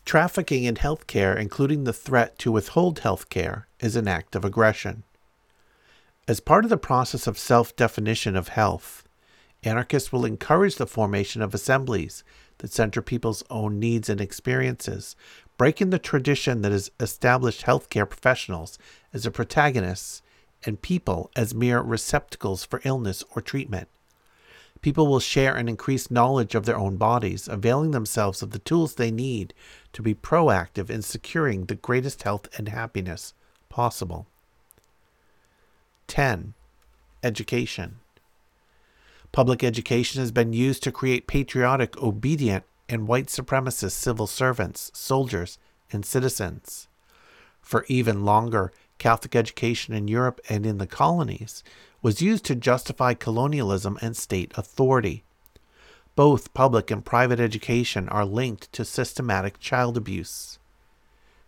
Trafficking in healthcare, including the threat to withhold healthcare, is an act of aggression. As part of the process of self definition of health, anarchists will encourage the formation of assemblies that center people's own needs and experiences, breaking the tradition that has established healthcare professionals as the protagonists and people as mere receptacles for illness or treatment. People will share an increased knowledge of their own bodies, availing themselves of the tools they need to be proactive in securing the greatest health and happiness possible. 10. Education. Public education has been used to create patriotic, obedient, and white supremacist civil servants, soldiers, and citizens. For even longer, Catholic education in Europe and in the colonies was used to justify colonialism and state authority. Both public and private education are linked to systematic child abuse.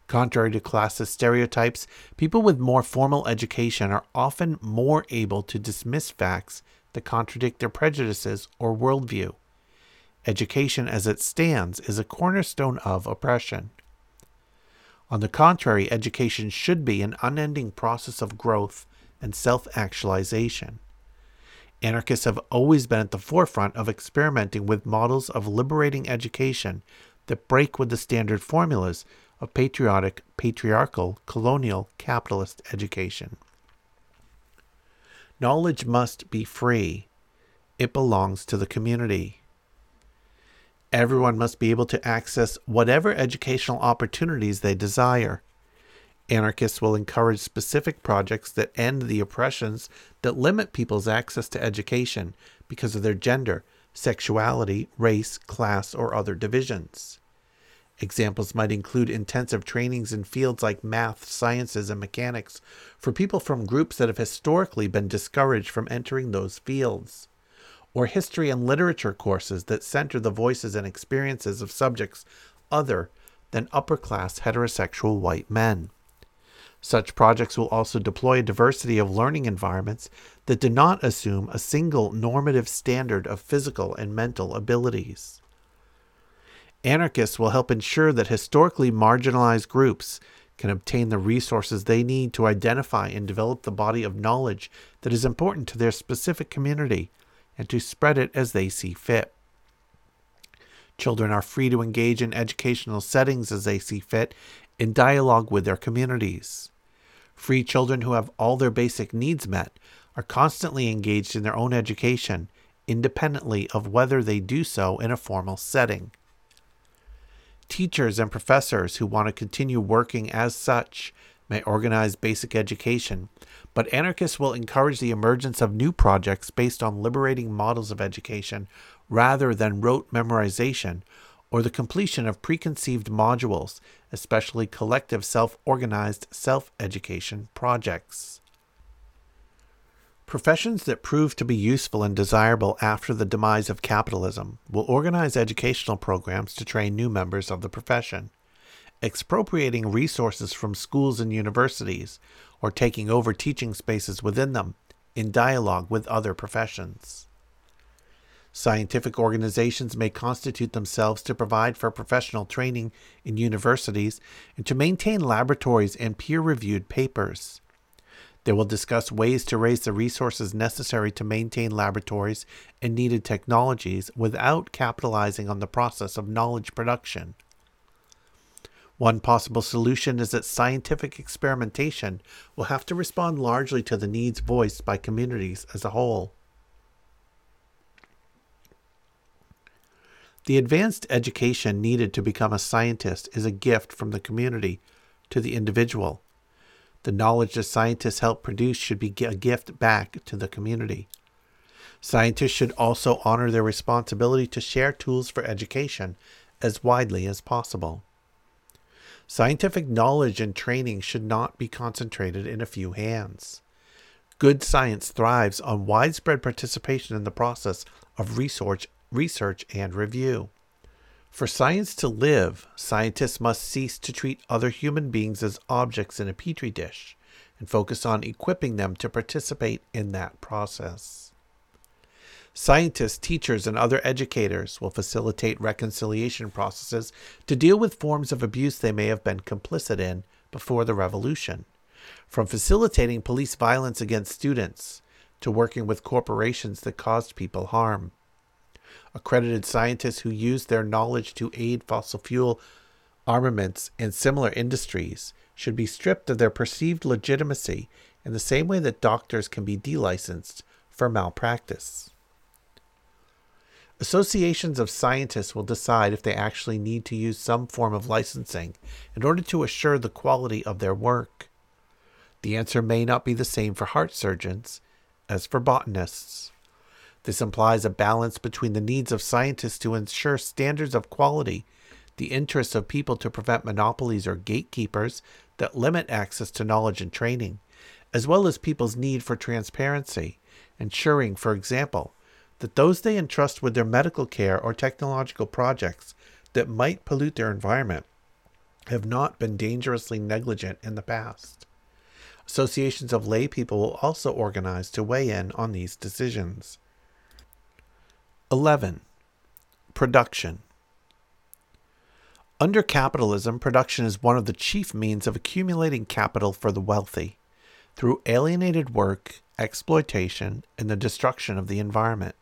Contrary to classist stereotypes, people with more formal education are often more able to dismiss facts that contradict their prejudices or worldview. Education as it stands is a cornerstone of oppression. On the contrary, education should be an unending process of growth and self actualization. Anarchists have always been at the forefront of experimenting with models of liberating education that break with the standard formulas of patriotic, patriarchal, colonial, capitalist education. Knowledge must be free. It belongs to the community. Everyone must be able to access whatever educational opportunities they desire. Anarchists will encourage specific projects that end the oppressions that limit people's access to education because of their gender, sexuality, race, class, or other divisions. Examples might include intensive trainings in fields like math, sciences, and mechanics for people from groups that have historically been discouraged from entering those fields or history and literature courses that center the voices and experiences of subjects other than upper class heterosexual white men. Such projects will also deploy a diversity of learning environments that do not assume a single normative standard of physical and mental abilities. Anarchists will help ensure that historically marginalized groups can obtain the resources they need to identify and develop the body of knowledge that is important to their specific community and to spread it as they see fit. Children are free to engage in educational settings as they see fit in dialogue with their communities. Free children who have all their basic needs met are constantly engaged in their own education, independently of whether they do so in a formal setting. Teachers and professors who want to continue working as such may organize basic education, but anarchists will encourage the emergence of new projects based on liberating models of education rather than rote memorization or the completion of preconceived modules, especially collective self organized self education projects. Professions that prove to be useful and desirable after the demise of capitalism will organize educational programs to train new members of the profession expropriating resources from schools and universities, or taking over teaching spaces within them in dialogue with other professions. Scientific organizations may constitute themselves to provide for professional training in universities and to maintain laboratories and peer reviewed papers. They will discuss ways to raise the resources necessary to maintain laboratories and needed technologies without capitalizing on the process of knowledge production. One possible solution is that scientific experimentation will have to respond largely to the needs voiced by communities as a whole. The advanced education needed to become a scientist is a gift from the community to the individual. The knowledge that scientists help produce should be a gift back to the community. Scientists should also honor their responsibility to share tools for education as widely as possible. Scientific knowledge and training should not be concentrated in a few hands. Good science thrives on widespread participation in the process of research, research and review. For science to live, scientists must cease to treat other human beings as objects in a petri dish and focus on equipping them to participate in that process. Scientists, teachers, and other educators will facilitate reconciliation processes to deal with forms of abuse they may have been complicit in before the revolution. From facilitating police violence against students to working with corporations that caused people harm. Accredited scientists who use their knowledge to aid fossil fuel armaments and similar industries should be stripped of their perceived legitimacy in the same way that doctors can be delicensed for malpractice. Associations of scientists will decide if they actually need to use some form of licensing in order to assure the quality of their work. The answer may not be the same for heart surgeons as for botanists. This implies a balance between the needs of scientists to ensure standards of quality, the interests of people to prevent monopolies or gatekeepers that limit access to knowledge and training, as well as people's need for transparency, ensuring, for example, that those they entrust with their medical care or technological projects that might pollute their environment have not been dangerously negligent in the past. Associations of lay people will also organize to weigh in on these decisions. 11. Production. Under capitalism, production is one of the chief means of accumulating capital for the wealthy through alienated work, exploitation, and the destruction of the environment.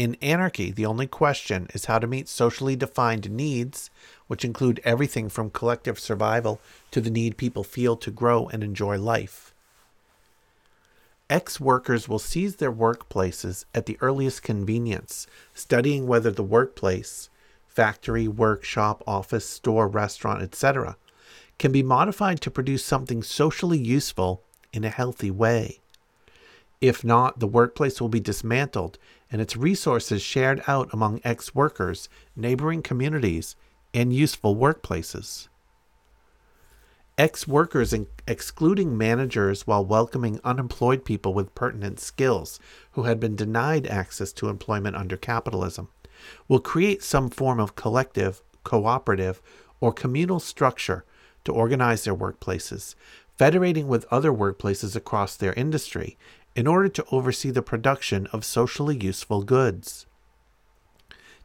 In anarchy, the only question is how to meet socially defined needs, which include everything from collective survival to the need people feel to grow and enjoy life. Ex workers will seize their workplaces at the earliest convenience, studying whether the workplace, factory, workshop, office, store, restaurant, etc., can be modified to produce something socially useful in a healthy way. If not, the workplace will be dismantled and its resources shared out among ex workers, neighboring communities, and useful workplaces. Ex workers, excluding managers while welcoming unemployed people with pertinent skills who had been denied access to employment under capitalism, will create some form of collective, cooperative, or communal structure to organize their workplaces, federating with other workplaces across their industry in order to oversee the production of socially useful goods.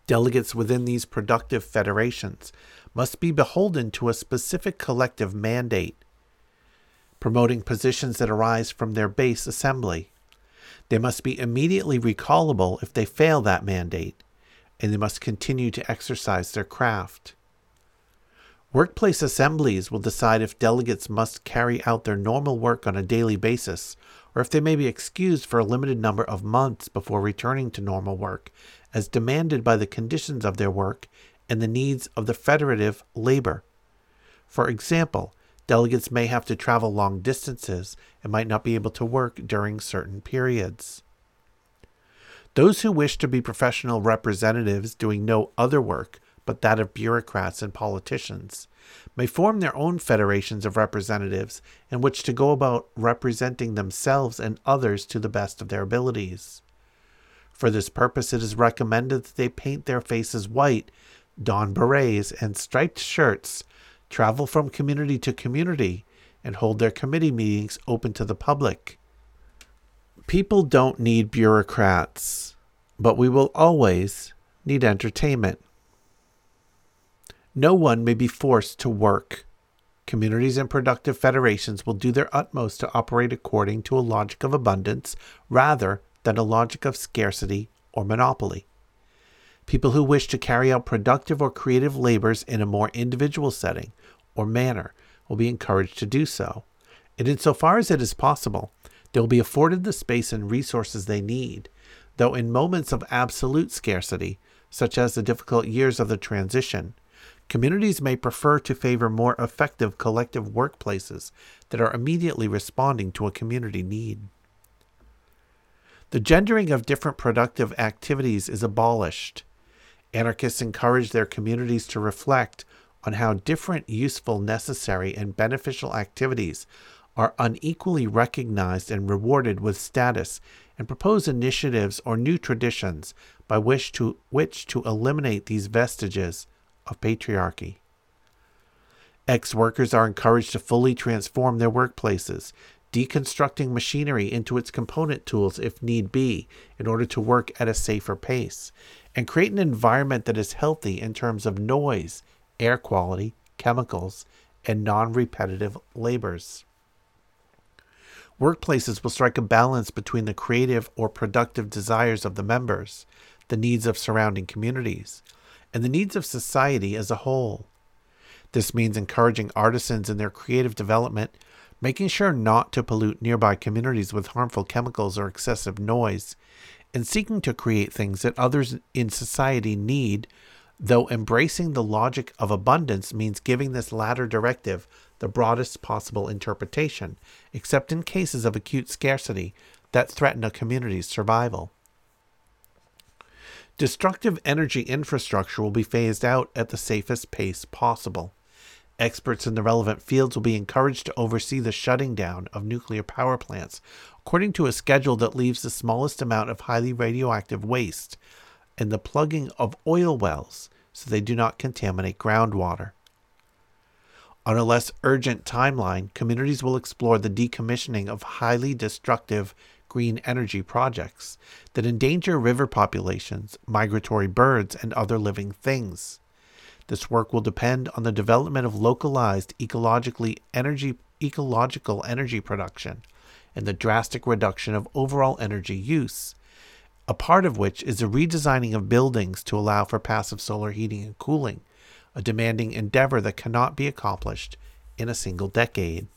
Delegates within these productive federations must be beholden to a specific collective mandate, promoting positions that arise from their base assembly. They must be immediately recallable if they fail that mandate, and they must continue to exercise their craft. Workplace assemblies will decide if delegates must carry out their normal work on a daily basis or if they may be excused for a limited number of months before returning to normal work, as demanded by the conditions of their work and the needs of the federative labor. For example, delegates may have to travel long distances and might not be able to work during certain periods. Those who wish to be professional representatives doing no other work but that of bureaucrats and politicians, may form their own federations of representatives in which to go about representing themselves and others to the best of their abilities. For this purpose, it is recommended that they paint their faces white, don berets and striped shirts, travel from community to community, and hold their committee meetings open to the public. People don't need bureaucrats, but we will always need entertainment. No one may be forced to work. Communities and productive federations will do their utmost to operate according to a logic of abundance rather than a logic of scarcity or monopoly. People who wish to carry out productive or creative labors in a more individual setting or manner will be encouraged to do so. And insofar as it is possible, they will be afforded the space and resources they need, though in moments of absolute scarcity, such as the difficult years of the transition, communities may prefer to favor more effective collective workplaces that are immediately responding to a community need. The gendering of different productive activities is abolished. Anarchists encourage their communities to reflect on how different useful, necessary, and beneficial activities are unequally recognized and rewarded with status and propose initiatives or new traditions by which to, which to eliminate these vestiges of patriarchy. Ex workers are encouraged to fully transform their workplaces, deconstructing machinery into its component tools if need be in order to work at a safer pace, and create an environment that is healthy in terms of noise, air quality, chemicals, and non repetitive labors. Workplaces will strike a balance between the creative or productive desires of the members, the needs of surrounding communities, and the needs of society as a whole. This means encouraging artisans in their creative development, making sure not to pollute nearby communities with harmful chemicals or excessive noise, and seeking to create things that others in society need, though embracing the logic of abundance means giving this latter directive the broadest possible interpretation, except in cases of acute scarcity that threaten a community's survival. Destructive energy infrastructure will be phased out at the safest pace possible. Experts in the relevant fields will be encouraged to oversee the shutting down of nuclear power plants according to a schedule that leaves the smallest amount of highly radioactive waste and the plugging of oil wells so they do not contaminate groundwater. On a less urgent timeline, communities will explore the decommissioning of highly destructive green energy projects that endanger river populations, migratory birds, and other living things. This work will depend on the development of localized ecologically energy, ecological energy production and the drastic reduction of overall energy use, a part of which is the redesigning of buildings to allow for passive solar heating and cooling a demanding endeavor that cannot be accomplished in a single decade.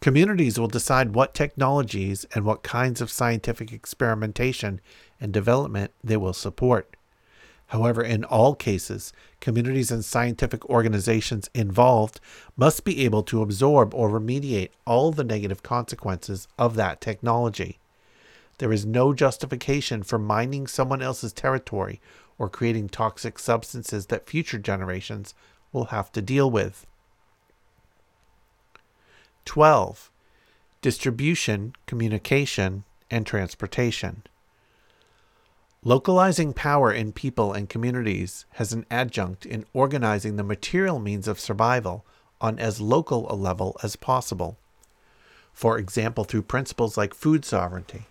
Communities will decide what technologies and what kinds of scientific experimentation and development they will support. However, in all cases, communities and scientific organizations involved must be able to absorb or remediate all the negative consequences of that technology. There is no justification for mining someone else's territory or creating toxic substances that future generations will have to deal with. 12. Distribution, communication, and transportation. Localizing power in people and communities has an adjunct in organizing the material means of survival on as local a level as possible. For example, through principles like food sovereignty.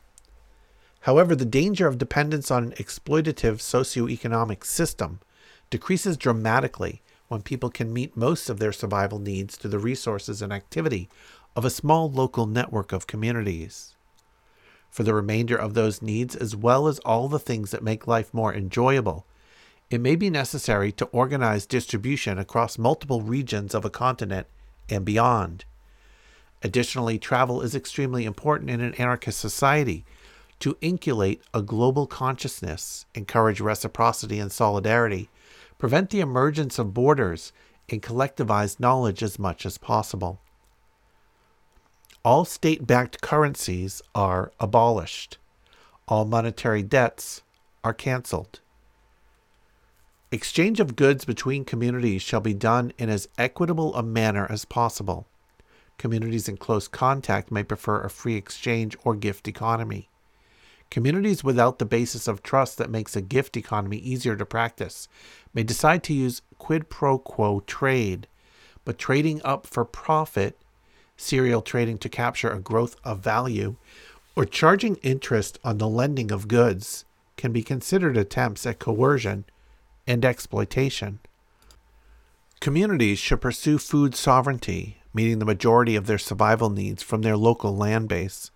However, the danger of dependence on an exploitative socioeconomic system decreases dramatically when people can meet most of their survival needs through the resources and activity of a small local network of communities. For the remainder of those needs, as well as all the things that make life more enjoyable, it may be necessary to organize distribution across multiple regions of a continent and beyond. Additionally, travel is extremely important in an anarchist society to inculcate a global consciousness, encourage reciprocity and solidarity, prevent the emergence of borders, and collectivize knowledge as much as possible. All state backed currencies are abolished. All monetary debts are canceled. Exchange of goods between communities shall be done in as equitable a manner as possible. Communities in close contact may prefer a free exchange or gift economy. Communities without the basis of trust that makes a gift economy easier to practice may decide to use quid pro quo trade, but trading up for profit, serial trading to capture a growth of value, or charging interest on the lending of goods can be considered attempts at coercion and exploitation. Communities should pursue food sovereignty, meeting the majority of their survival needs from their local land base.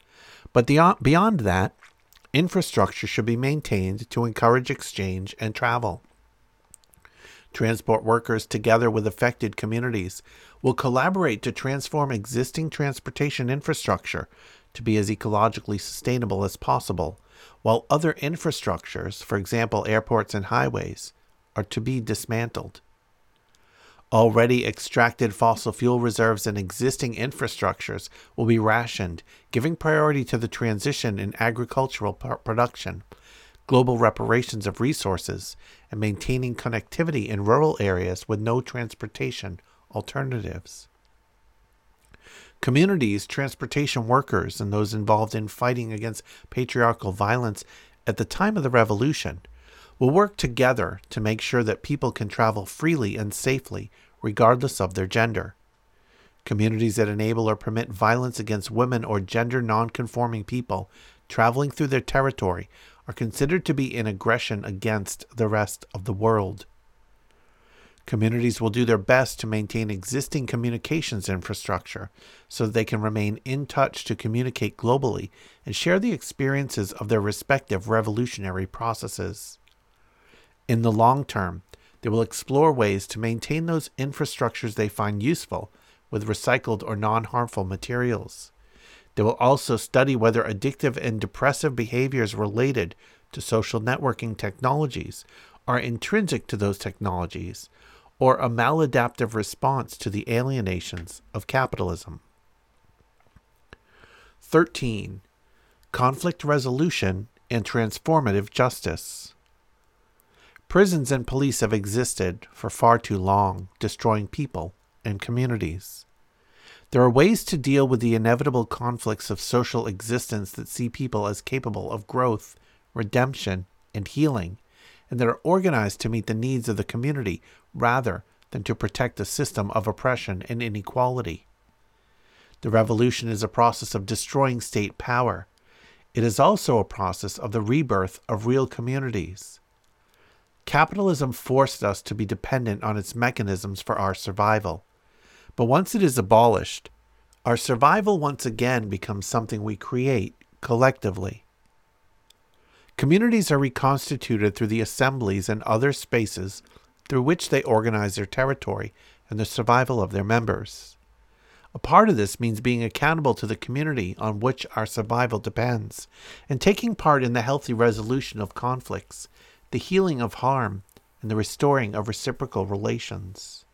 But beyond that, Infrastructure should be maintained to encourage exchange and travel. Transport workers, together with affected communities, will collaborate to transform existing transportation infrastructure to be as ecologically sustainable as possible, while other infrastructures, for example airports and highways, are to be dismantled. Already extracted fossil fuel reserves and existing infrastructures will be rationed, giving priority to the transition in agricultural production, global reparations of resources, and maintaining connectivity in rural areas with no transportation alternatives. Communities, transportation workers, and those involved in fighting against patriarchal violence at the time of the revolution will work together to make sure that people can travel freely and safely, regardless of their gender. Communities that enable or permit violence against women or gender nonconforming people traveling through their territory are considered to be in aggression against the rest of the world. Communities will do their best to maintain existing communications infrastructure so that they can remain in touch to communicate globally and share the experiences of their respective revolutionary processes. In the long term, they will explore ways to maintain those infrastructures they find useful with recycled or non harmful materials. They will also study whether addictive and depressive behaviors related to social networking technologies are intrinsic to those technologies or a maladaptive response to the alienations of capitalism. 13. Conflict resolution and transformative justice. Prisons and police have existed for far too long, destroying people and communities. There are ways to deal with the inevitable conflicts of social existence that see people as capable of growth, redemption, and healing, and that are organized to meet the needs of the community rather than to protect a system of oppression and inequality. The revolution is a process of destroying state power. It is also a process of the rebirth of real communities. Capitalism forced us to be dependent on its mechanisms for our survival. But once it is abolished, our survival once again becomes something we create collectively. Communities are reconstituted through the assemblies and other spaces through which they organize their territory and the survival of their members. A part of this means being accountable to the community on which our survival depends, and taking part in the healthy resolution of conflicts, the healing of harm, and the restoring of reciprocal relations.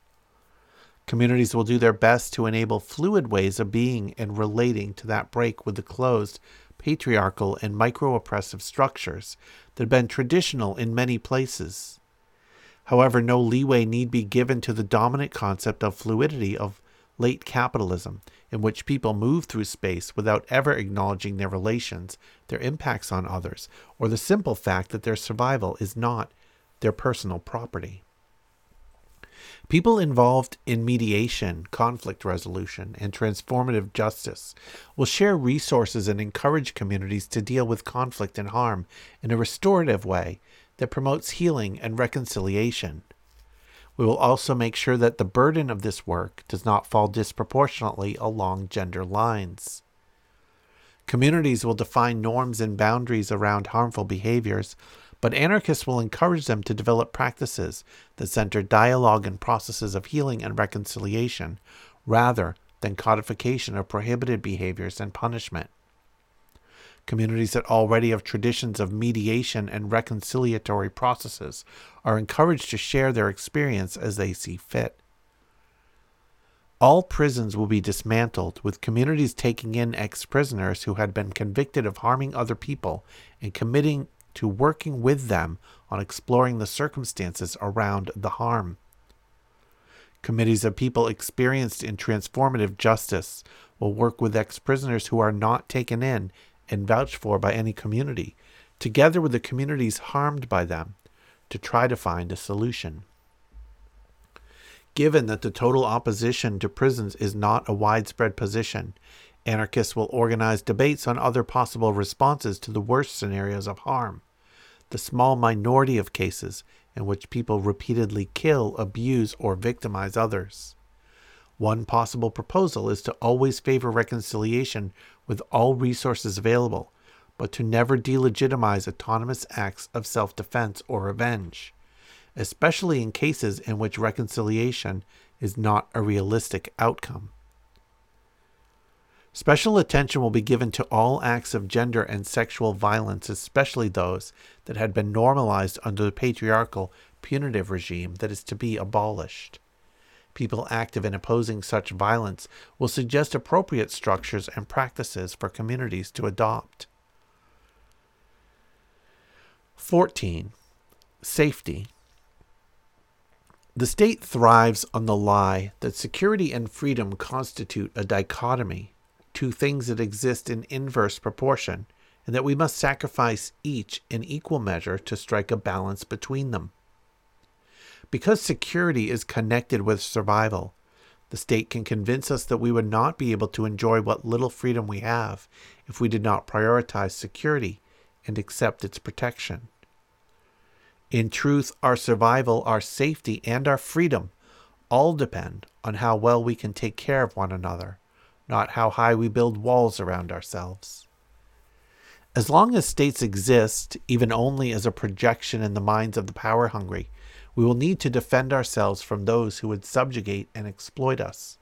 Communities will do their best to enable fluid ways of being and relating to that break with the closed, patriarchal, and micro oppressive structures that have been traditional in many places. However, no leeway need be given to the dominant concept of fluidity of late capitalism, in which people move through space without ever acknowledging their relations, their impacts on others, or the simple fact that their survival is not their personal property. People involved in mediation, conflict resolution, and transformative justice will share resources and encourage communities to deal with conflict and harm in a restorative way that promotes healing and reconciliation. We will also make sure that the burden of this work does not fall disproportionately along gender lines. Communities will define norms and boundaries around harmful behaviors, but anarchists will encourage them to develop practices that center dialogue and processes of healing and reconciliation rather than codification of prohibited behaviors and punishment. Communities that already have traditions of mediation and reconciliatory processes are encouraged to share their experience as they see fit. All prisons will be dismantled, with communities taking in ex prisoners who had been convicted of harming other people and committing to working with them on exploring the circumstances around the harm. Committees of people experienced in transformative justice will work with ex prisoners who are not taken in and vouched for by any community, together with the communities harmed by them, to try to find a solution. Given that the total opposition to prisons is not a widespread position, anarchists will organize debates on other possible responses to the worst scenarios of harm, the small minority of cases in which people repeatedly kill, abuse, or victimize others. One possible proposal is to always favor reconciliation with all resources available, but to never delegitimize autonomous acts of self defense or revenge, especially in cases in which reconciliation is not a realistic outcome. Special attention will be given to all acts of gender and sexual violence, especially those that had been normalized under the patriarchal punitive regime that is to be abolished. People active in opposing such violence will suggest appropriate structures and practices for communities to adopt. 14. Safety. The state thrives on the lie that security and freedom constitute a dichotomy, two things that exist in inverse proportion, and that we must sacrifice each in equal measure to strike a balance between them. Because security is connected with survival, the state can convince us that we would not be able to enjoy what little freedom we have if we did not prioritize security and accept its protection. In truth, our survival, our safety, and our freedom all depend on how well we can take care of one another, not how high we build walls around ourselves. As long as states exist, even only as a projection in the minds of the power hungry, we will need to defend ourselves from those who would subjugate and exploit us.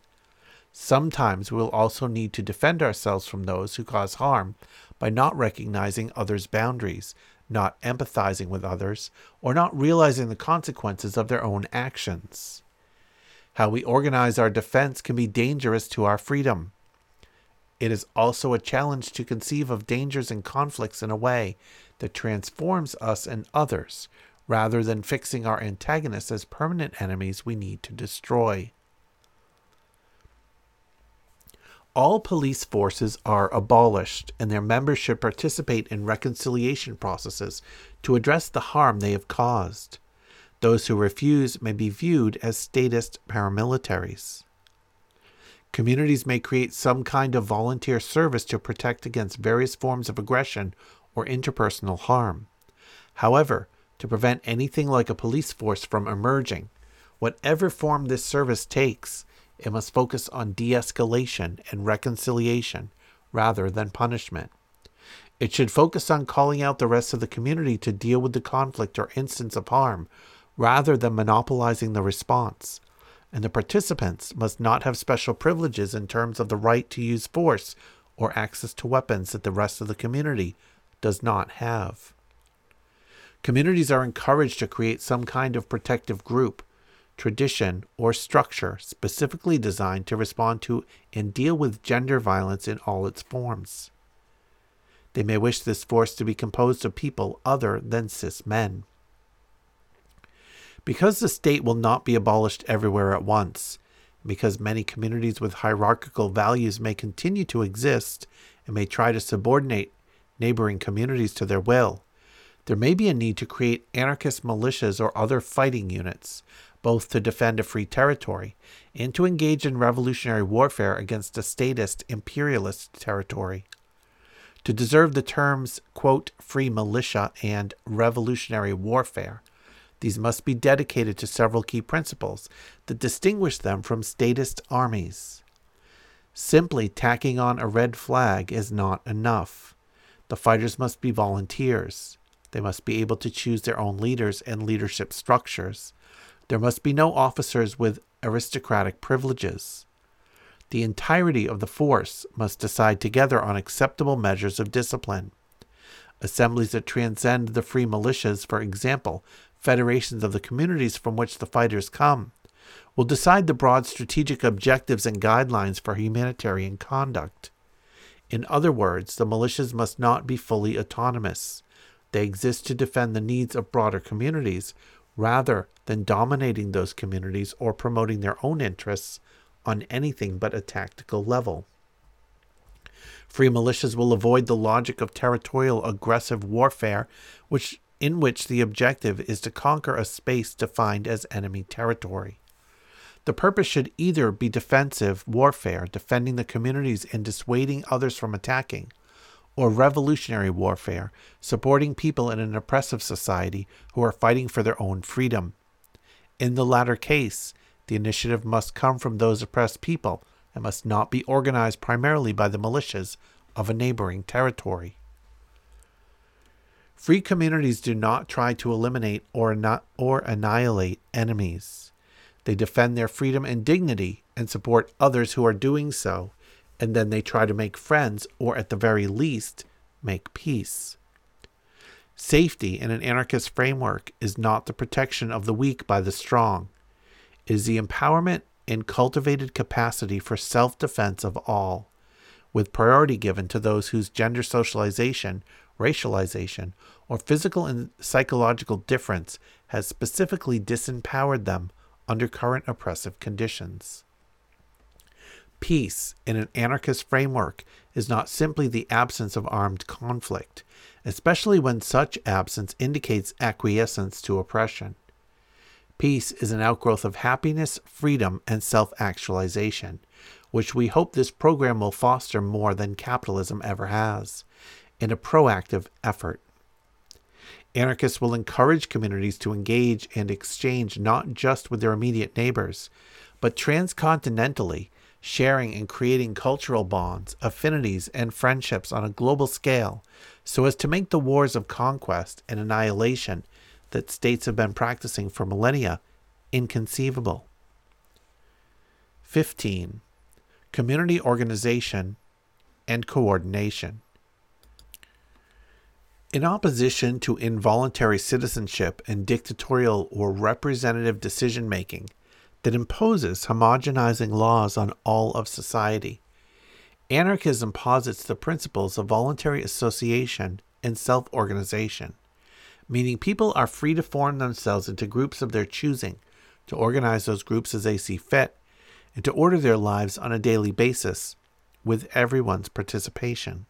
Sometimes we will also need to defend ourselves from those who cause harm by not recognizing others' boundaries, not empathizing with others, or not realizing the consequences of their own actions. How we organize our defense can be dangerous to our freedom. It is also a challenge to conceive of dangers and conflicts in a way that transforms us and others, rather than fixing our antagonists as permanent enemies we need to destroy. All police forces are abolished, and their members should participate in reconciliation processes to address the harm they have caused. Those who refuse may be viewed as statist paramilitaries. Communities may create some kind of volunteer service to protect against various forms of aggression or interpersonal harm. However, to prevent anything like a police force from emerging, whatever form this service takes, it must focus on de escalation and reconciliation rather than punishment. It should focus on calling out the rest of the community to deal with the conflict or instance of harm rather than monopolizing the response. And the participants must not have special privileges in terms of the right to use force or access to weapons that the rest of the community does not have. Communities are encouraged to create some kind of protective group tradition, or structure specifically designed to respond to and deal with gender violence in all its forms. They may wish this force to be composed of people other than cis men. Because the state will not be abolished everywhere at once, because many communities with hierarchical values may continue to exist and may try to subordinate neighboring communities to their will, there may be a need to create anarchist militias or other fighting units, both to defend a free territory and to engage in revolutionary warfare against a statist imperialist territory. To deserve the terms, quote, free militia and revolutionary warfare, these must be dedicated to several key principles that distinguish them from statist armies. Simply tacking on a red flag is not enough. The fighters must be volunteers. They must be able to choose their own leaders and leadership structures. There must be no officers with aristocratic privileges. The entirety of the force must decide together on acceptable measures of discipline. Assemblies that transcend the free militias, for example, federations of the communities from which the fighters come, will decide the broad strategic objectives and guidelines for humanitarian conduct. In other words, the militias must not be fully autonomous. They exist to defend the needs of broader communities rather than dominating those communities or promoting their own interests on anything but a tactical level. Free militias will avoid the logic of territorial aggressive warfare, which in which the objective is to conquer a space defined as enemy territory. The purpose should either be defensive warfare, defending the communities and dissuading others from attacking, or revolutionary warfare, supporting people in an oppressive society who are fighting for their own freedom. In the latter case, the initiative must come from those oppressed people and must not be organized primarily by the militias of a neighboring territory. Free communities do not try to eliminate or, not, or annihilate enemies. They defend their freedom and dignity and support others who are doing so and then they try to make friends, or at the very least, make peace. Safety in an anarchist framework is not the protection of the weak by the strong. It is the empowerment and cultivated capacity for self defense of all, with priority given to those whose gender socialization, racialization, or physical and psychological difference has specifically disempowered them under current oppressive conditions. Peace in an anarchist framework is not simply the absence of armed conflict, especially when such absence indicates acquiescence to oppression. Peace is an outgrowth of happiness, freedom, and self actualization, which we hope this program will foster more than capitalism ever has, in a proactive effort. Anarchists will encourage communities to engage and exchange not just with their immediate neighbors, but transcontinentally, sharing and creating cultural bonds, affinities, and friendships on a global scale so as to make the wars of conquest and annihilation that states have been practicing for millennia inconceivable. 15. Community organization and coordination. In opposition to involuntary citizenship and dictatorial or representative decision making that imposes homogenizing laws on all of society, anarchism posits the principles of voluntary association and self organization meaning people are free to form themselves into groups of their choosing, to organize those groups as they see fit, and to order their lives on a daily basis with everyone's participation.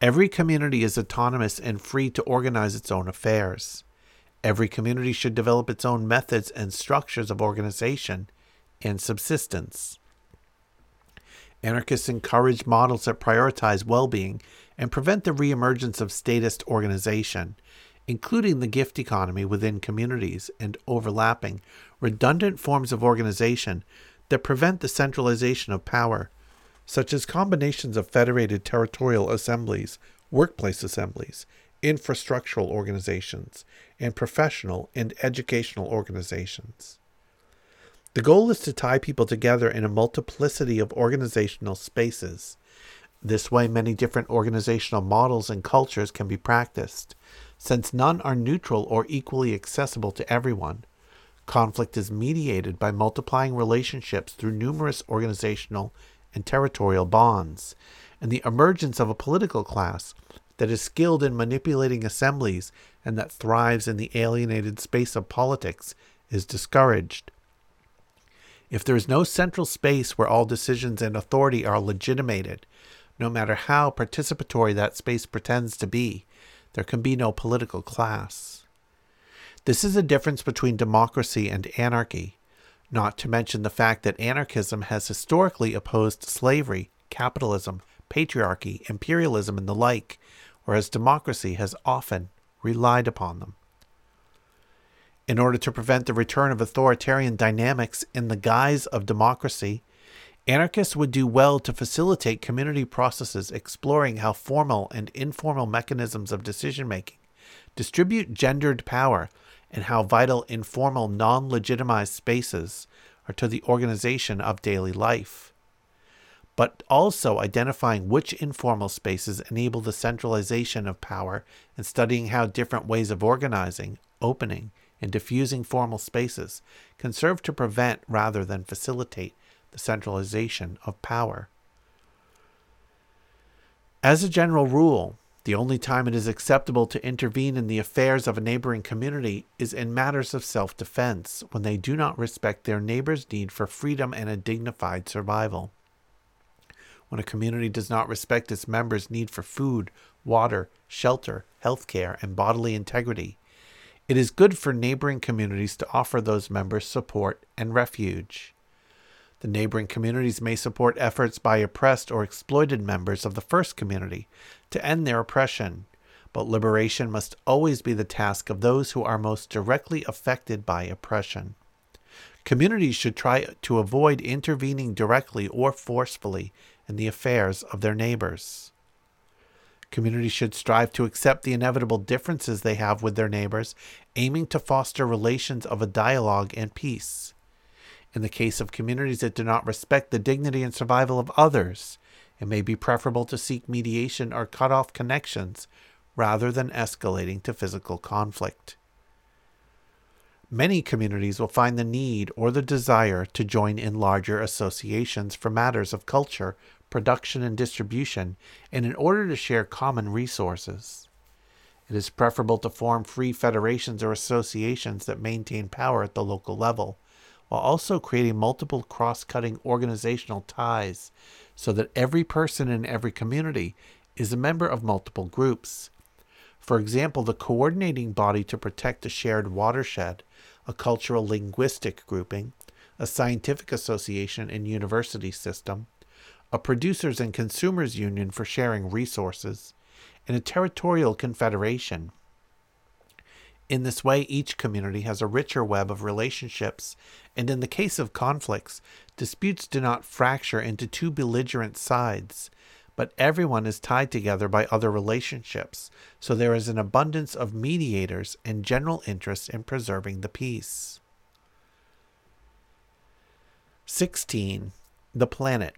Every community is autonomous and free to organize its own affairs. Every community should develop its own methods and structures of organization and subsistence. Anarchists encourage models that prioritize well being and prevent the reemergence of statist organization, including the gift economy within communities and overlapping, redundant forms of organization that prevent the centralization of power, such as combinations of federated territorial assemblies, workplace assemblies, infrastructural organizations, and professional and educational organizations. The goal is to tie people together in a multiplicity of organizational spaces. This way, many different organizational models and cultures can be practiced. Since none are neutral or equally accessible to everyone, conflict is mediated by multiplying relationships through numerous organizational and territorial bonds, and the emergence of a political class that is skilled in manipulating assemblies and that thrives in the alienated space of politics is discouraged. If there is no central space where all decisions and authority are legitimated, no matter how participatory that space pretends to be, there can be no political class. This is a difference between democracy and anarchy, not to mention the fact that anarchism has historically opposed slavery, capitalism, patriarchy, imperialism, and the like, whereas democracy has often relied upon them. In order to prevent the return of authoritarian dynamics in the guise of democracy, Anarchists would do well to facilitate community processes exploring how formal and informal mechanisms of decision making distribute gendered power and how vital informal, non legitimized spaces are to the organization of daily life. But also identifying which informal spaces enable the centralization of power and studying how different ways of organizing, opening, and diffusing formal spaces can serve to prevent rather than facilitate the centralization of power. As a general rule, the only time it is acceptable to intervene in the affairs of a neighboring community is in matters of self defense, when they do not respect their neighbor's need for freedom and a dignified survival. When a community does not respect its members' need for food, water, shelter, health care, and bodily integrity, it is good for neighboring communities to offer those members support and refuge. The neighboring communities may support efforts by oppressed or exploited members of the first community to end their oppression, but liberation must always be the task of those who are most directly affected by oppression. Communities should try to avoid intervening directly or forcefully in the affairs of their neighbors. Communities should strive to accept the inevitable differences they have with their neighbors, aiming to foster relations of a dialogue and peace. In the case of communities that do not respect the dignity and survival of others, it may be preferable to seek mediation or cut off connections rather than escalating to physical conflict. Many communities will find the need or the desire to join in larger associations for matters of culture, production, and distribution, and in order to share common resources. It is preferable to form free federations or associations that maintain power at the local level, while also creating multiple cross cutting organizational ties so that every person in every community is a member of multiple groups. For example, the coordinating body to protect a shared watershed, a cultural linguistic grouping, a scientific association and university system, a producers and consumers union for sharing resources, and a territorial confederation. In this way, each community has a richer web of relationships, and in the case of conflicts, disputes do not fracture into two belligerent sides, but everyone is tied together by other relationships, so there is an abundance of mediators and general interest in preserving the peace. 16. The planet.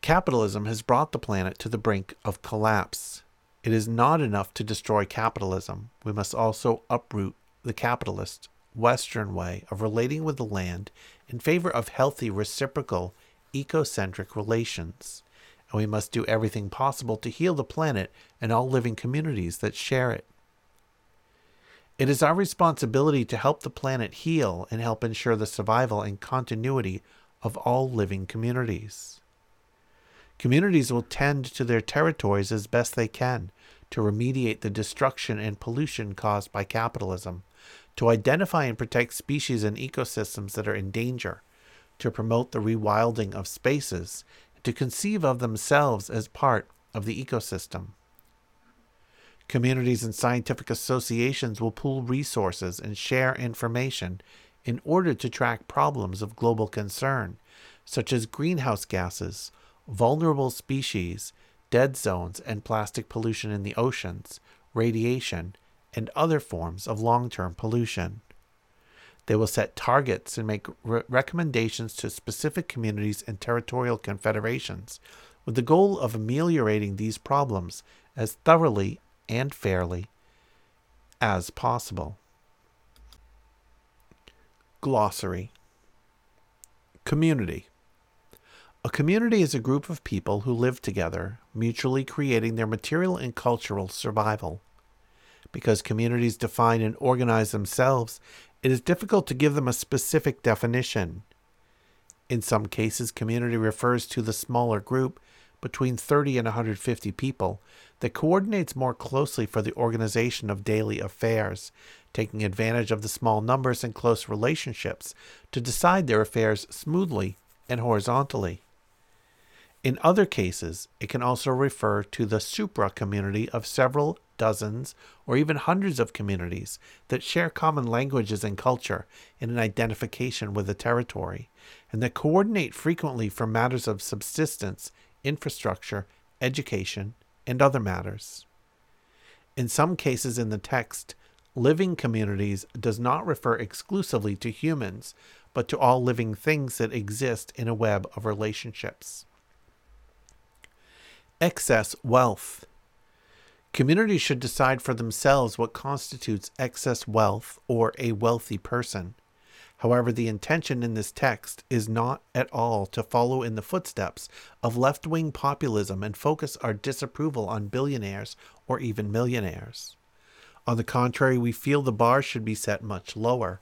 Capitalism has brought the planet to the brink of collapse. It is not enough to destroy capitalism. We must also uproot the capitalist Western way of relating with the land in favor of healthy, reciprocal, ecocentric relations. And we must do everything possible to heal the planet and all living communities that share it. It is our responsibility to help the planet heal and help ensure the survival and continuity of all living communities. Communities will tend to their territories as best they can to remediate the destruction and pollution caused by capitalism, to identify and protect species and ecosystems that are in danger, to promote the rewilding of spaces, and to conceive of themselves as part of the ecosystem. Communities and scientific associations will pool resources and share information in order to track problems of global concern, such as greenhouse gases, vulnerable species, dead zones, and plastic pollution in the oceans, radiation, and other forms of long term pollution. They will set targets and make re- recommendations to specific communities and territorial confederations with the goal of ameliorating these problems as thoroughly and fairly as possible. Glossary Community a community is a group of people who live together, mutually creating their material and cultural survival. Because communities define and organize themselves, it is difficult to give them a specific definition. In some cases, community refers to the smaller group, between 30 and 150 people, that coordinates more closely for the organization of daily affairs, taking advantage of the small numbers and close relationships to decide their affairs smoothly and horizontally. In other cases, it can also refer to the supra community of several dozens or even hundreds of communities that share common languages and culture in an identification with the territory, and that coordinate frequently for matters of subsistence, infrastructure, education, and other matters. In some cases in the text, living communities does not refer exclusively to humans, but to all living things that exist in a web of relationships. Excess wealth. Communities should decide for themselves what constitutes excess wealth or a wealthy person. However, the intention in this text is not at all to follow in the footsteps of left wing populism and focus our disapproval on billionaires or even millionaires. On the contrary, we feel the bar should be set much lower.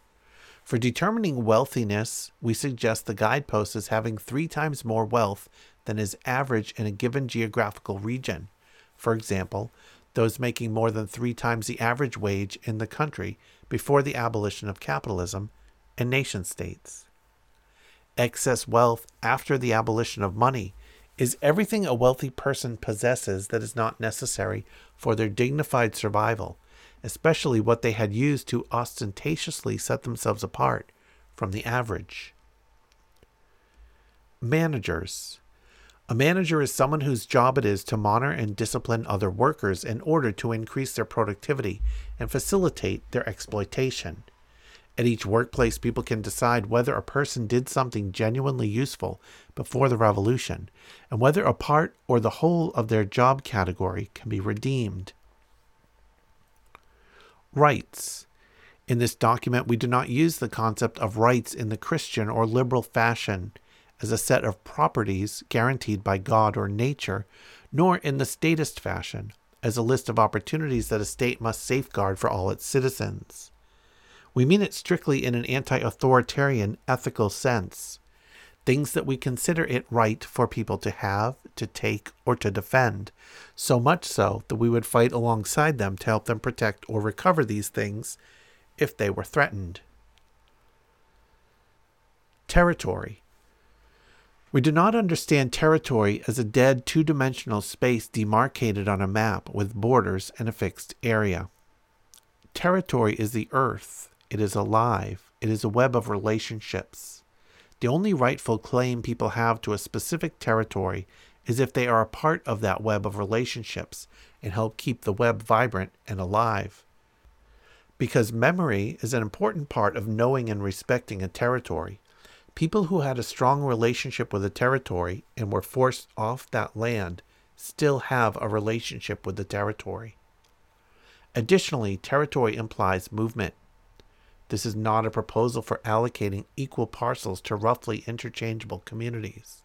For determining wealthiness, we suggest the guidepost as having three times more wealth than is average in a given geographical region. For example, those making more than three times the average wage in the country before the abolition of capitalism and nation states. Excess wealth after the abolition of money is everything a wealthy person possesses that is not necessary for their dignified survival, especially what they had used to ostentatiously set themselves apart from the average. Managers a manager is someone whose job it is to monitor and discipline other workers in order to increase their productivity and facilitate their exploitation. At each workplace, people can decide whether a person did something genuinely useful before the revolution and whether a part or the whole of their job category can be redeemed. Rights. In this document, we do not use the concept of rights in the Christian or liberal fashion as a set of properties guaranteed by God or nature, nor in the statist fashion as a list of opportunities that a state must safeguard for all its citizens. We mean it strictly in an anti authoritarian ethical sense. Things that we consider it right for people to have, to take, or to defend, so much so that we would fight alongside them to help them protect or recover these things if they were threatened. Territory. We do not understand territory as a dead two dimensional space demarcated on a map with borders and a fixed area. Territory is the earth, it is alive. It is a web of relationships. The only rightful claim people have to a specific territory is if they are a part of that web of relationships and help keep the web vibrant and alive. Because memory is an important part of knowing and respecting a territory, people who had a strong relationship with a territory and were forced off that land still have a relationship with the territory. Additionally, territory implies movement. This is not a proposal for allocating equal parcels to roughly interchangeable communities.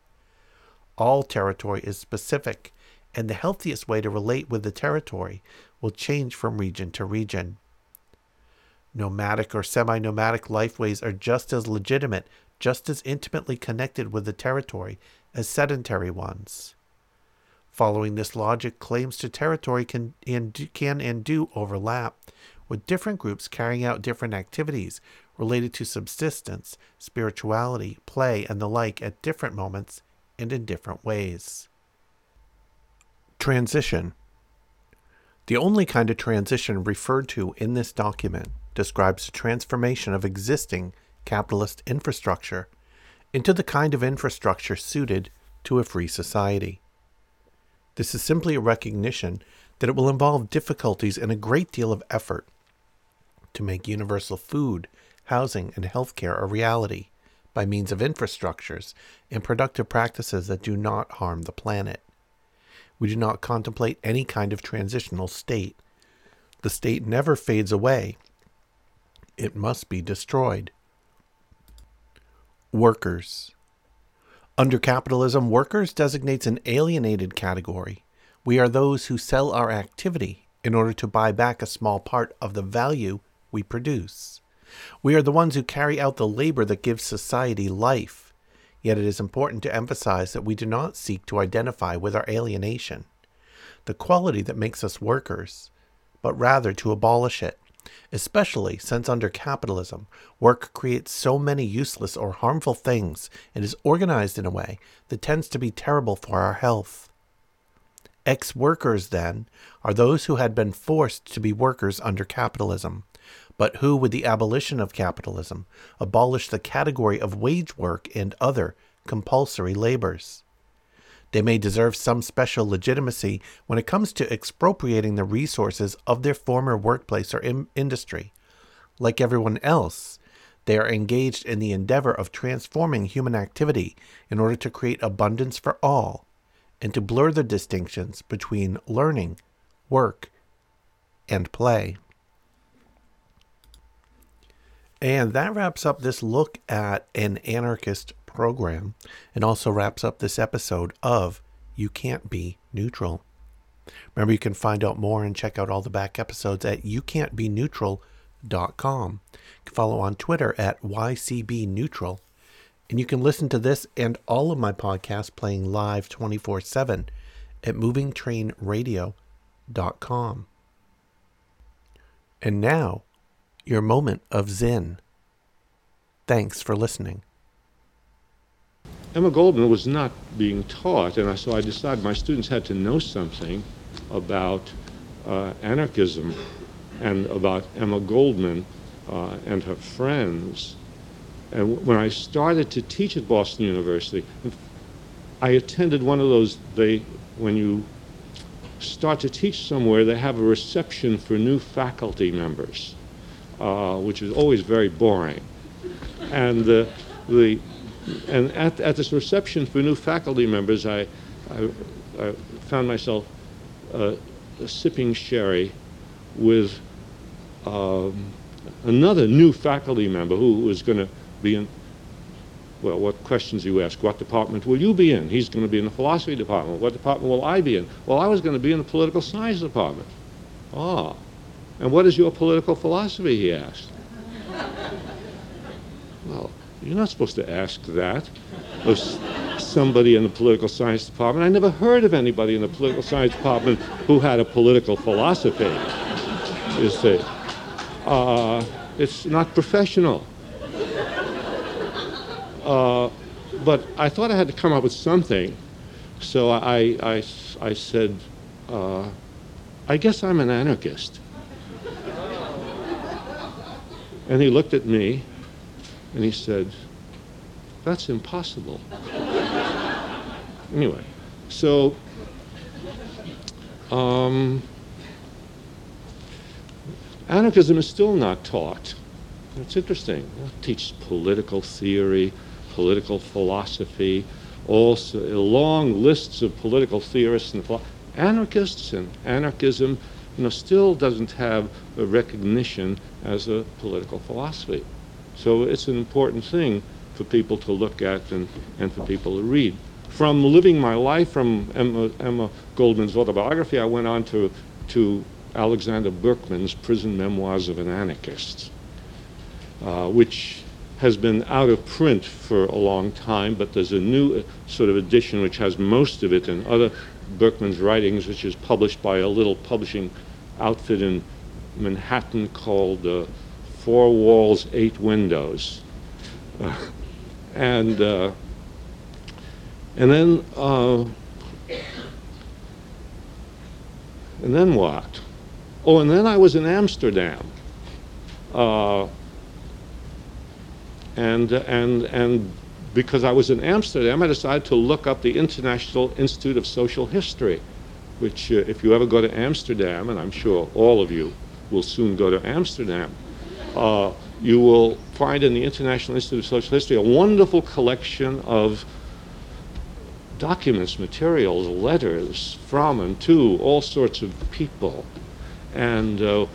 All territory is specific, and the healthiest way to relate with the territory will change from region to region. Nomadic or semi nomadic lifeways are just as legitimate, just as intimately connected with the territory as sedentary ones. Following this logic, claims to territory can and, can and do overlap, with different groups carrying out different activities related to subsistence, spirituality, play, and the like at different moments and in different ways. Transition. The only kind of transition referred to in this document describes the transformation of existing capitalist infrastructure into the kind of infrastructure suited to a free society. This is simply a recognition that it will involve difficulties and a great deal of effort to make universal food, housing, and healthcare a reality by means of infrastructures and productive practices that do not harm the planet. We do not contemplate any kind of transitional state. The state never fades away, it must be destroyed. Workers. Under capitalism, workers designates an alienated category. We are those who sell our activity in order to buy back a small part of the value we produce. We are the ones who carry out the labor that gives society life. Yet it is important to emphasize that we do not seek to identify with our alienation, the quality that makes us workers, but rather to abolish it, especially since under capitalism, work creates so many useless or harmful things and is organized in a way that tends to be terrible for our health. Ex workers, then, are those who had been forced to be workers under capitalism, but who, with the abolition of capitalism, abolished the category of wage work and other compulsory labors. They may deserve some special legitimacy when it comes to expropriating the resources of their former workplace or in- industry. Like everyone else, they are engaged in the endeavor of transforming human activity in order to create abundance for all and to blur the distinctions between learning, work, and play. And that wraps up this look at an anarchist program and also wraps up this episode of You Can't Be Neutral. Remember, you can find out more and check out all the back episodes at youcan'tbeneutral.com. You can follow on Twitter at YCBNeutral. And you can listen to this and all of my podcasts playing live 24 7 at movingtrainradio.com. And now, your moment of Zen. Thanks for listening. Emma Goldman was not being taught, and so I decided my students had to know something about uh, anarchism and about Emma Goldman uh, and her friends. And when I started to teach at Boston University, I attended one of those, they, when you start to teach somewhere, they have a reception for new faculty members uh, which is always very boring. And uh, the and at, at this reception for new faculty members, I, I, I found myself uh, sipping sherry with um, another new faculty member who was going to be in, well, what questions do you ask? What department will you be in? He's going to be in the philosophy department. What department will I be in? Well, I was going to be in the political science department. Ah. And what is your political philosophy? He asked. You're not supposed to ask that of somebody in the political science department. I never heard of anybody in the political science department who had a political philosophy. You see, uh, it's not professional. Uh, but I thought I had to come up with something. So I, I, I said, uh, I guess I'm an anarchist. And he looked at me and he said, That's impossible. anyway, so um, anarchism is still not taught. It's interesting. It teaches political theory, political philosophy, also long lists of political theorists and anarchists and anarchism you know, still doesn't have a recognition as a political philosophy. So it's an important thing for people to look at and, and for people to read. From living my life, from Emma, Emma Goldman's autobiography, I went on to, to Alexander Berkman's Prison Memoirs of an Anarchist, uh, which has been out of print for a long time, but there's a new uh, sort of edition which has most of it and other Berkman's writings, which is published by a little publishing outfit in Manhattan called uh, Four Walls, Eight Windows. Uh, and, uh, and then, uh, and then what? Oh, and then I was in Amsterdam. Uh, and, and, and because I was in Amsterdam, I decided to look up the International Institute of Social History, which, uh, if you ever go to Amsterdam, and I'm sure all of you will soon go to Amsterdam, uh, you will find in the International Institute of Social History a wonderful collection of documents, materials, letters from and to all sorts of people. And, uh,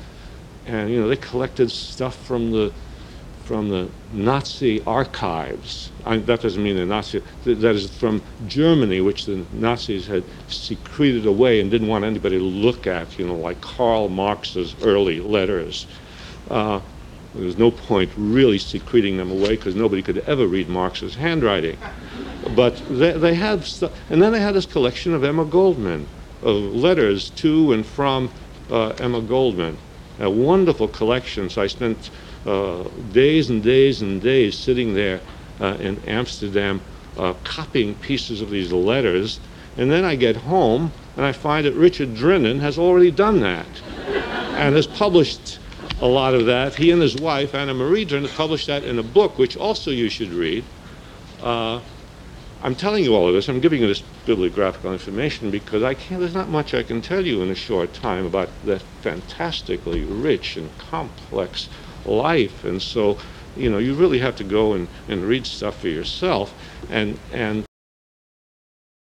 and you know, they collected stuff from the from the Nazi archives. I, that doesn't mean the Nazi, that is from Germany, which the Nazis had secreted away and didn't want anybody to look at, you know, like Karl Marx's early letters. Uh, there's no point really secreting them away because nobody could ever read Marx's handwriting. But they, they had, and then they had this collection of Emma Goldman, of letters to and from uh, Emma Goldman. A wonderful collection. So I spent uh, days and days and days sitting there uh, in Amsterdam uh, copying pieces of these letters. And then I get home and I find that Richard Drinnon has already done that and has published a lot of that. He and his wife, Anna Marie Drinnon, published that in a book, which also you should read. Uh, I'm telling you all of this. I'm giving you this bibliographical information because I can't. There's not much I can tell you in a short time about that fantastically rich and complex life. And so, you know, you really have to go and, and read stuff for yourself. And, and